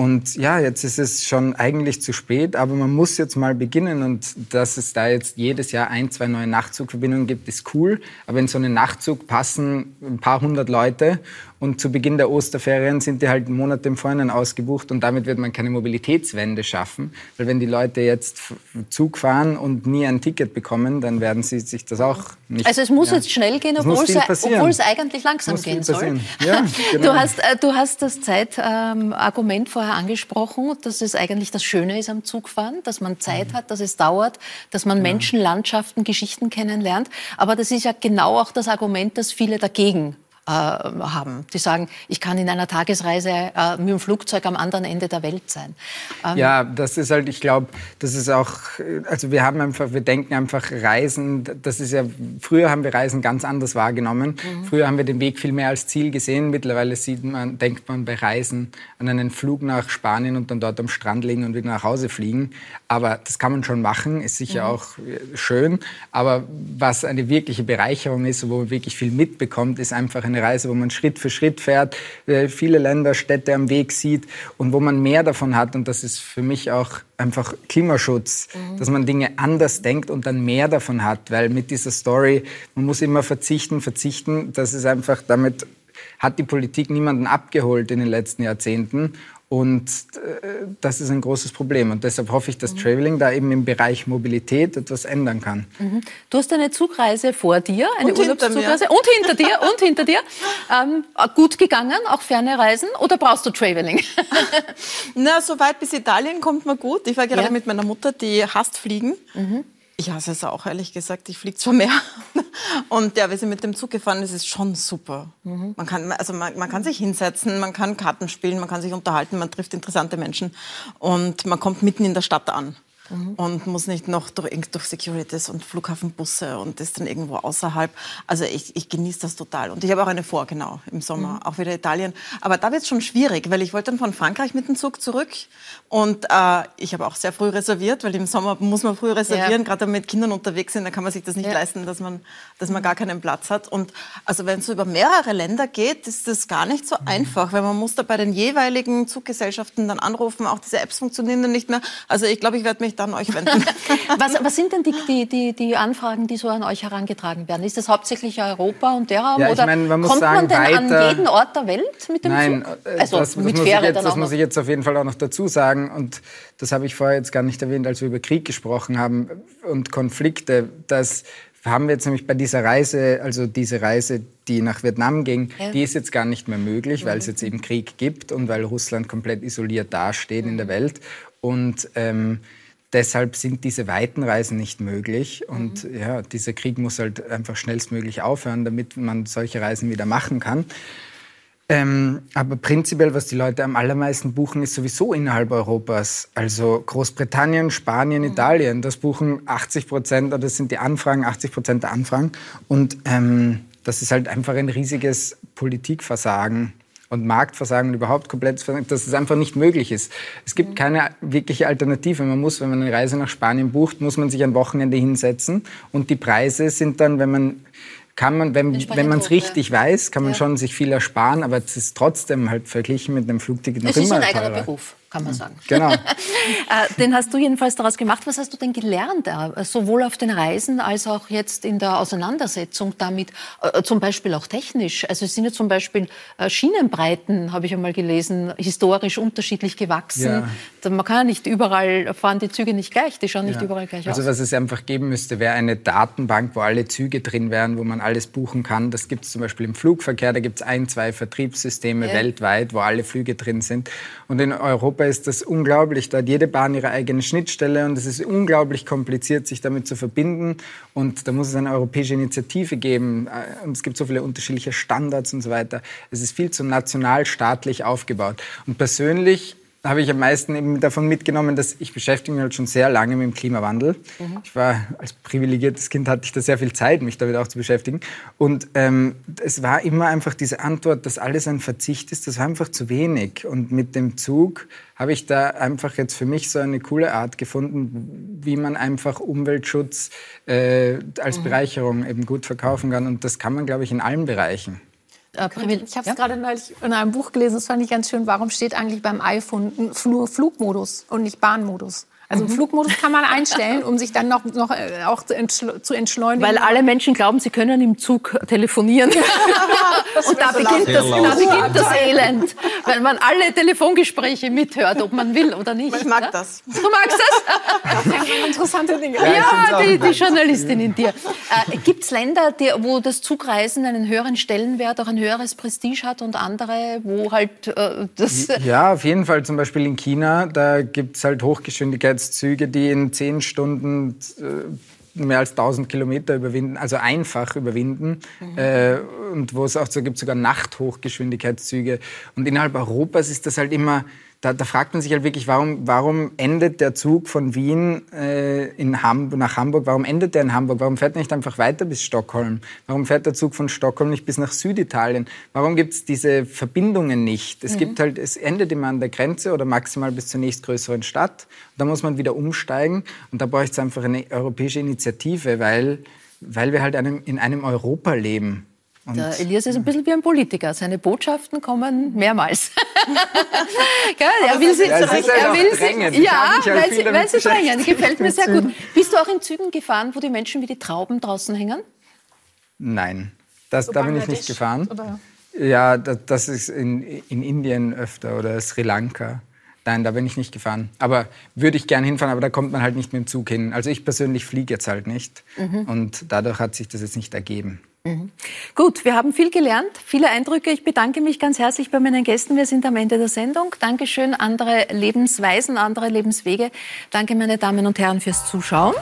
Und ja, jetzt ist es schon eigentlich zu spät, aber man muss jetzt mal beginnen. Und dass es da jetzt jedes Jahr ein, zwei neue Nachtzugverbindungen gibt, ist cool. Aber in so einen Nachtzug passen ein paar hundert Leute. Und zu Beginn der Osterferien sind die halt Monate im Vorhinein ausgebucht. Und damit wird man keine Mobilitätswende schaffen. Weil wenn die Leute jetzt Zug fahren und nie ein Ticket bekommen, dann werden sie sich das auch nicht... Also es muss ja. jetzt schnell gehen, obwohl es, obwohl es eigentlich langsam Muss gehen soll. Ja, genau. Du, hast, äh, du hast das Zeitargument vorher angesprochen, dass es eigentlich das Schöne ist am Zugfahren, dass man Mhm. Zeit hat, dass es dauert, dass man Menschen, Landschaften, Geschichten kennenlernt. Aber das ist ja genau auch das Argument, das viele dagegen haben. Die sagen, ich kann in einer Tagesreise äh, mit dem Flugzeug am anderen Ende der Welt sein. Ähm, Ja, das ist halt, ich glaube, das ist auch, äh, also wir haben einfach, wir denken einfach Reisen, das ist ja, früher haben wir Reisen ganz anders wahrgenommen. Früher haben wir den Weg viel mehr als Ziel gesehen. Mittlerweile sieht man, denkt man bei Reisen an einen Flug nach Spanien und dann dort am Strand liegen und wieder nach Hause fliegen. Aber das kann man schon machen, ist sicher auch äh, schön. Aber was eine wirkliche Bereicherung ist, wo man wirklich viel mitbekommt, ist einfach eine Reise, wo man Schritt für Schritt fährt, äh, viele Länder, Städte am Weg sieht und wo man mehr davon hat. Und das ist für mich auch einfach Klimaschutz, dass man Dinge anders denkt und dann mehr davon hat. Weil mit dieser Story, man muss immer verzichten, verzichten, das ist einfach, damit hat die Politik niemanden abgeholt in den letzten Jahrzehnten. Und äh, das ist ein großes Problem. Und deshalb hoffe ich, dass Traveling da eben im Bereich Mobilität etwas ändern kann. Du hast eine Zugreise vor dir, eine Und hinter. Urlaubszugreise und hinter dir und hinter dir. Ähm, gut gegangen, auch ferne Reisen oder brauchst du Traveling? Na, so weit bis Italien kommt man gut. Ich war gerade Ja. mit meiner Mutter, die hasst Fliegen. Ich hasse es auch, ehrlich gesagt. Ich fliege zwar mehr. Und ja, wir sind mit dem Zug gefahren, das ist schon super. Man, kann, also man, man kann sich hinsetzen, man kann Karten spielen, man kann sich unterhalten, man trifft interessante Menschen und man kommt mitten in der Stadt an. Und muss nicht noch durch, durch Securities und Flughafenbusse und ist dann irgendwo außerhalb. Also ich, ich genieße das total. Und ich habe auch eine vor, genau, im Sommer, auch wieder Italien. Aber da wird es schon schwierig, weil ich wollte dann von Frankreich mit dem Zug zurück. Und äh, ich habe auch sehr früh reserviert, weil im Sommer muss man früh reservieren, Ja. gerade wenn man mit Kindern unterwegs sind, dann kann man sich das nicht Ja. leisten, dass man, dass man gar keinen Platz hat. Und also wenn es so über mehrere Länder geht, ist das gar nicht so einfach, weil man muss da bei den jeweiligen Zuggesellschaften dann anrufen. Auch diese Apps funktionieren dann nicht mehr. Also ich glaube, ich werde mich dann an euch wenden. Was, was sind denn die, die, die, Anfragen, die so an euch herangetragen werden? Ist das hauptsächlich Europa und der Raum? Ja, ich oder meine, man muss kommt sagen, man denn an jeden Ort der Welt mit dem Nein, Zug? äh, Also das, das, mit muss ich Fähre jetzt, dann das muss ich jetzt auf jeden Fall auch noch dazu sagen. Und das habe ich vorher jetzt gar nicht erwähnt, als wir über Krieg gesprochen haben und Konflikte. Das haben wir jetzt nämlich bei dieser Reise, also diese Reise, die nach Vietnam ging, Ja. die ist jetzt gar nicht mehr möglich, weil es jetzt eben Krieg gibt und weil Russland komplett isoliert dasteht in der Welt. Und ähm, deshalb sind diese weiten Reisen nicht möglich. Und ja, dieser Krieg muss halt einfach schnellstmöglich aufhören, damit man solche Reisen wieder machen kann. Ähm, aber prinzipiell, was die Leute am allermeisten buchen, ist sowieso innerhalb Europas. Also Großbritannien, Spanien, Italien, das buchen 80 Prozent, oder das sind die Anfragen, 80 Prozent der Anfragen. Und ähm, das ist halt einfach ein riesiges Politikversagen. Und Marktversagen und überhaupt komplettes Versagen, dass es einfach nicht möglich ist. Es gibt keine wirkliche Alternative. Man muss, wenn man eine Reise nach Spanien bucht, muss man sich ein Wochenende hinsetzen und die Preise sind dann, wenn man kann man, wenn, wenn man es hoch, ja. richtig weiß, kann man Ja. schon sich viel ersparen, aber es ist trotzdem halt verglichen mit einem Flugticket noch Es ist immer ein eigener teurer. Beruf, kann man sagen. Genau. Äh, den hast du jedenfalls daraus gemacht. Was hast du denn gelernt, sowohl auf den Reisen als auch jetzt in der Auseinandersetzung damit, äh, zum Beispiel auch technisch? Also es sind ja zum Beispiel äh, Schienenbreiten, habe ich einmal gelesen, historisch unterschiedlich gewachsen. Ja. Man kann ja nicht überall, fahren die Züge nicht gleich, die schauen nicht Ja. überall gleich Also aus. was es einfach geben müsste, wäre eine Datenbank, wo alle Züge drin wären, wo man alles buchen kann. Das gibt es zum Beispiel im Flugverkehr. Da gibt es ein, zwei Vertriebssysteme Ja. weltweit, wo alle Flüge drin sind. Und in Europa ist das unglaublich. Da hat jede Bahn ihre eigene Schnittstelle und es ist unglaublich kompliziert, sich damit zu verbinden. Und da muss es eine europäische Initiative geben. Äh, Und es gibt so viele unterschiedliche Standards und so weiter. Es ist viel zu nationalstaatlich aufgebaut. Und persönlich habe ich am meisten eben davon mitgenommen, dass ich beschäftige mich halt schon sehr lange mit dem Klimawandel. Ich war als privilegiertes Kind hatte ich da sehr viel Zeit, mich damit auch zu beschäftigen. Und ähm, es war immer einfach diese Antwort, dass alles ein Verzicht ist. Das war einfach zu wenig. Und mit dem Zug habe ich da einfach jetzt für mich so eine coole Art gefunden, wie man einfach Umweltschutz äh, als Bereicherung eben gut verkaufen kann. Und das kann man, glaube ich, in allen Bereichen. Äh, Ich habe es Ja? gerade neulich in einem Buch gelesen, das fand ich ganz schön. Warum steht eigentlich beim iPhone Flu Flugmodus und nicht Bahnmodus? Also Mhm. Flugmodus kann man einstellen, um sich dann noch, noch äh, auch zu, entschle zu entschleunigen. Weil alle Menschen glauben, sie können im Zug telefonieren. Und da beginnt, das, da beginnt das Elend, weil man alle Telefongespräche mithört, ob man will oder nicht. Ich mag ja? das. Du magst das? interessante Dinge. Ja, die, die Journalistin in dir. Äh, Gibt es Länder, die, wo das Zugreisen einen höheren Stellenwert, auch ein höheres Prestige hat und andere, wo halt äh, das... Ja, auf jeden Fall. Zum Beispiel in China, da gibt es halt Hochgeschwindigkeitszüge, die in zehn Stunden äh, mehr als 1000 Kilometer überwinden, also einfach überwinden. Äh, und wo es auch so gibt, sogar Nachthochgeschwindigkeitszüge. Und innerhalb Europas ist das halt immer, da, da fragt man sich halt wirklich, warum, warum endet der Zug von Wien äh, in Hamburg, nach Hamburg, warum endet der in Hamburg? Warum fährt er nicht einfach weiter bis Stockholm? Warum fährt der Zug von Stockholm nicht bis nach Süditalien? Warum gibt es diese Verbindungen nicht? Es gibt halt, es endet immer an der Grenze oder maximal bis zur nächstgrößeren Stadt. Da muss man wieder umsteigen und da bräuchte es einfach eine europäische Initiative, weil, weil wir halt einem, in einem Europa leben. Und Der Elias ist ein bisschen wie ein Politiker. Seine Botschaften kommen mehrmals. Gell, er will sie, Ja, halt er auch will sie, ja, halt weil sie, weil sie drängen. Gefällt mir sehr gut. Bist du auch in Zügen gefahren, wo die Menschen wie die Trauben draußen hängen? Nein, das, da bin ich nicht gefahren. oder? Ja, das, das ist in, in Indien öfter oder Sri Lanka. Nein, da bin ich nicht gefahren. Aber würde ich gern hinfahren, aber da kommt man halt nicht mit dem Zug hin. Also ich persönlich fliege jetzt halt nicht. Und dadurch hat sich das jetzt nicht ergeben. Gut, wir haben viel gelernt, viele Eindrücke. Ich bedanke mich ganz herzlich bei meinen Gästen. Wir sind am Ende der Sendung. Dankeschön, andere Lebensweisen, andere Lebenswege. Danke, meine Damen und Herren, fürs Zuschauen.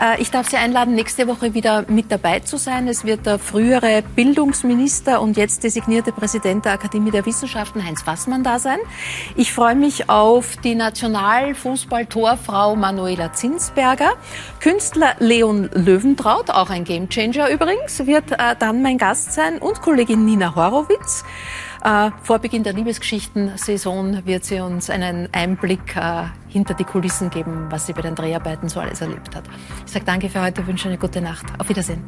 Äh, Ich darf Sie einladen, nächste Woche wieder mit dabei zu sein. Es wird der frühere Bildungsminister und jetzt designierte Präsident der Akademie der Wissenschaften, Heinz Fassmann, da sein. Ich freue mich auf die Nationalfußball-Torfrau Manuela Zinsberger. Künstler Leon Löwentraut, auch ein Gamechanger übrigens, wird dann mein Gast sein und Kollegin Nina Horowitz. Äh, vor Beginn der Liebesgeschichten-Saison wird sie uns einen Einblick äh, hinter die Kulissen geben, was sie bei den Dreharbeiten so alles erlebt hat. Ich sage danke für heute, wünsche eine gute Nacht. Auf Wiedersehen.